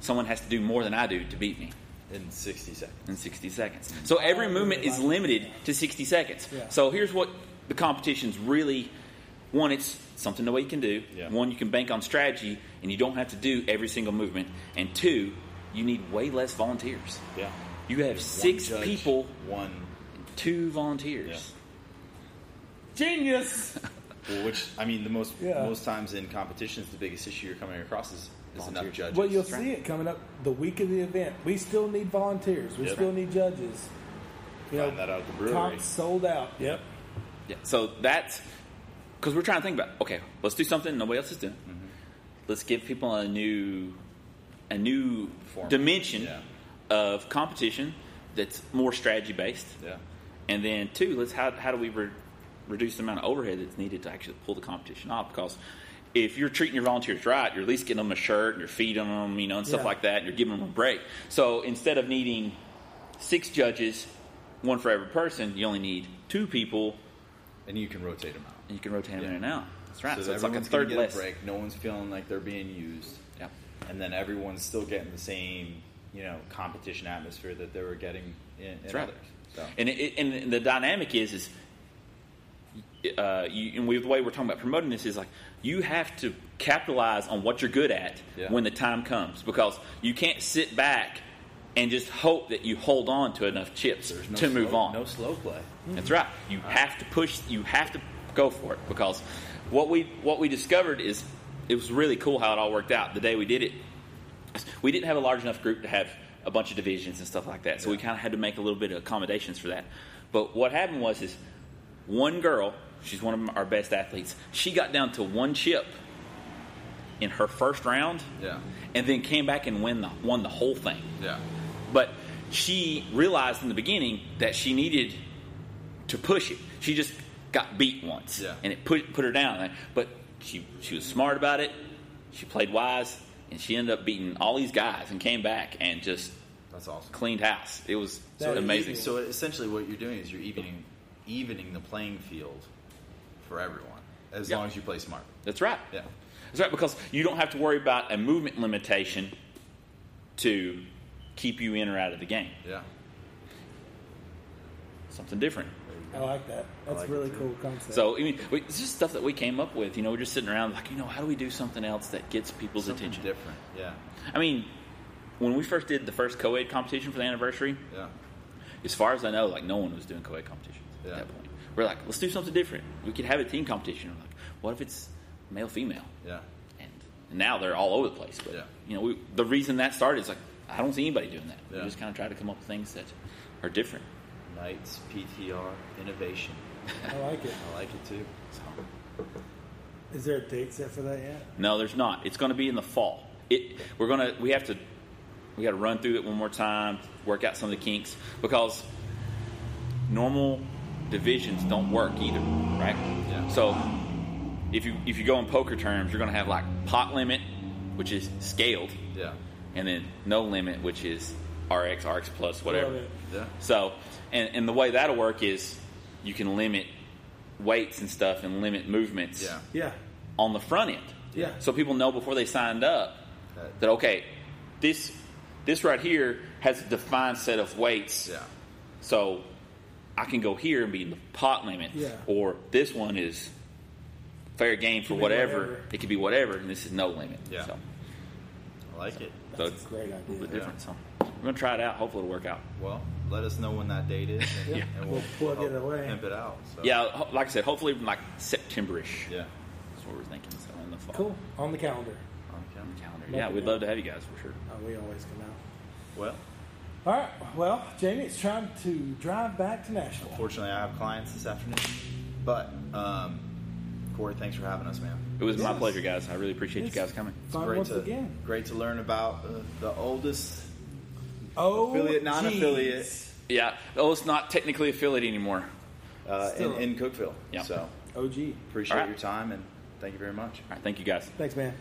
someone has to do more than I do to beat me In sixty seconds. in 60 seconds. So every Oh, movement is limited to 60 seconds. Yeah. So here's what the competition's really one, it's something nobody can do. Yeah. One, you can bank on strategy and you don't have to do every single movement. And two, you need way less volunteers. Yeah. You have six One judge, people, One. two volunteers. Yeah. Genius! [laughs] Well, which I mean, the most Yeah. most times in competitions, the biggest issue you're coming across is, is enough Volunteers. judges. well, you'll see it coming up the week of the event. We still need volunteers. We Yep. still need judges. You Find that out at the brewery. comps sold out. Yep. Yeah. So that's because we're trying to think about okay, let's do something nobody else is doing. Mm-hmm. Let's give people a new a new Format. dimension Yeah. of competition that's more strategy based. Yeah. And then two, let's how how do we re- reduce the amount of overhead that's needed to actually pull the competition off? Because if you're treating your volunteers right, you're at least getting them a shirt and you're feeding them, you know, and stuff Yeah. like that, and you're giving them a break. So instead of needing six judges, one for every person, you only need two people, And you can rotate them out. and you can rotate them Yeah. in and out. That's right. So, So, it's like a third get less. a break. No one's feeling like they're being used. Yep. And then everyone's still getting the same, you know, competition atmosphere that they were getting in, in That's right. others. So. And, it, and the dynamic is, is uh, you, and we, the way we're talking about promoting this is like you have to capitalize on what you're good at Yeah. when the time comes because you can't sit back and just hope that you hold on to enough chips no to move slow- on. No slow play. That's right. You have to push. You have to go for it because what we what we discovered is it was really cool how it all worked out. The day we did it, we didn't have a large enough group to have a bunch of divisions and stuff like that. So we kind of had to make a little bit of accommodations for that. But what happened was is one girl, she's one of our best athletes. She got down to one chip in her first round, Yeah. and then came back and win the, won the whole thing Yeah. but she realized in the beginning that she needed to push it. She just got beat once, Yeah. and it put put her down. But she she was smart about it. She played wise, and she ended up beating all these guys and came back and just That's awesome. cleaned house. It was That is amazing. So essentially, what you're doing is you're evening evening the playing field for everyone, as Yeah. long as you play smart. That's right. Yeah. That's right because you don't have to worry about a movement limitation to keep you in or out of the game. Yeah. Something different. I like that. That's like really cool concept. So I mean, we- it's just stuff that we came up with. You know, we're just sitting around like, you know, how do we do something else that gets people's Something attention? different. Yeah. I mean, when we first did the first co-ed competition for the anniversary, Yeah. as far as I know, like no one was doing co-ed competitions Yeah. at that point. We're like, let's do something different. We could have a team competition. We're like, what if it's male female? Yeah. And now they're all over the place. But Yeah. you know, we, the reason that started is like I don't see anybody doing that. Yeah. We just kind of try to come up with things that are different. Knights PTR innovation. I like it. I like it too. So, Is there a date set for that yet? no, there's not. It's going to be in the fall. It we're gonna we have to we got to run through it one more time, work out some of the kinks because normal divisions don't work either, right? Yeah. So if you if you go in poker terms, you're going to have like pot limit, which is scaled, Yeah. and then no limit, which is RX, RX plus, whatever. Yeah. So, and, and the way that'll work is you can limit weights and stuff and limit movements Yeah. Yeah. on the front end. Yeah. So people know before they signed up That- that okay, this this right here has a defined set of weights. Yeah. So I can go here and be in the pot limit. Yeah. Or this one is fair game for whatever. whatever. It could be whatever, and this is no limit. Yeah. So, I like it. so That's it's a great a little bit idea. different. So we're gonna try it out. Hopefully it'll work out. Well, let us know when that date is, and, Yeah. and We'll plug it away. Pimp it out. So. Yeah, like I said, hopefully like September-ish. Yeah. That's what we're thinking. So in the fall. Cool. On the calendar. Okay. On the calendar. Yeah, we'd go. love to have you guys for sure. Oh, we always come out. Well, All right. Well, Jamie, it's time to drive back to Nashville. fortunately, I have clients this afternoon. But um, Corey, thanks for having us, man. It was my pleasure, guys. I really appreciate Yes. you guys coming. Fun great once to again. great to learn about uh, the oldest Oh, Affiliate, non-affiliate. Yeah. Oh, it's not technically affiliate anymore. uh, in, Still. in Cookeville. Yeah. So OG. appreciate All right. your time and thank you very much. All right. Thank you, guys. Thanks, man.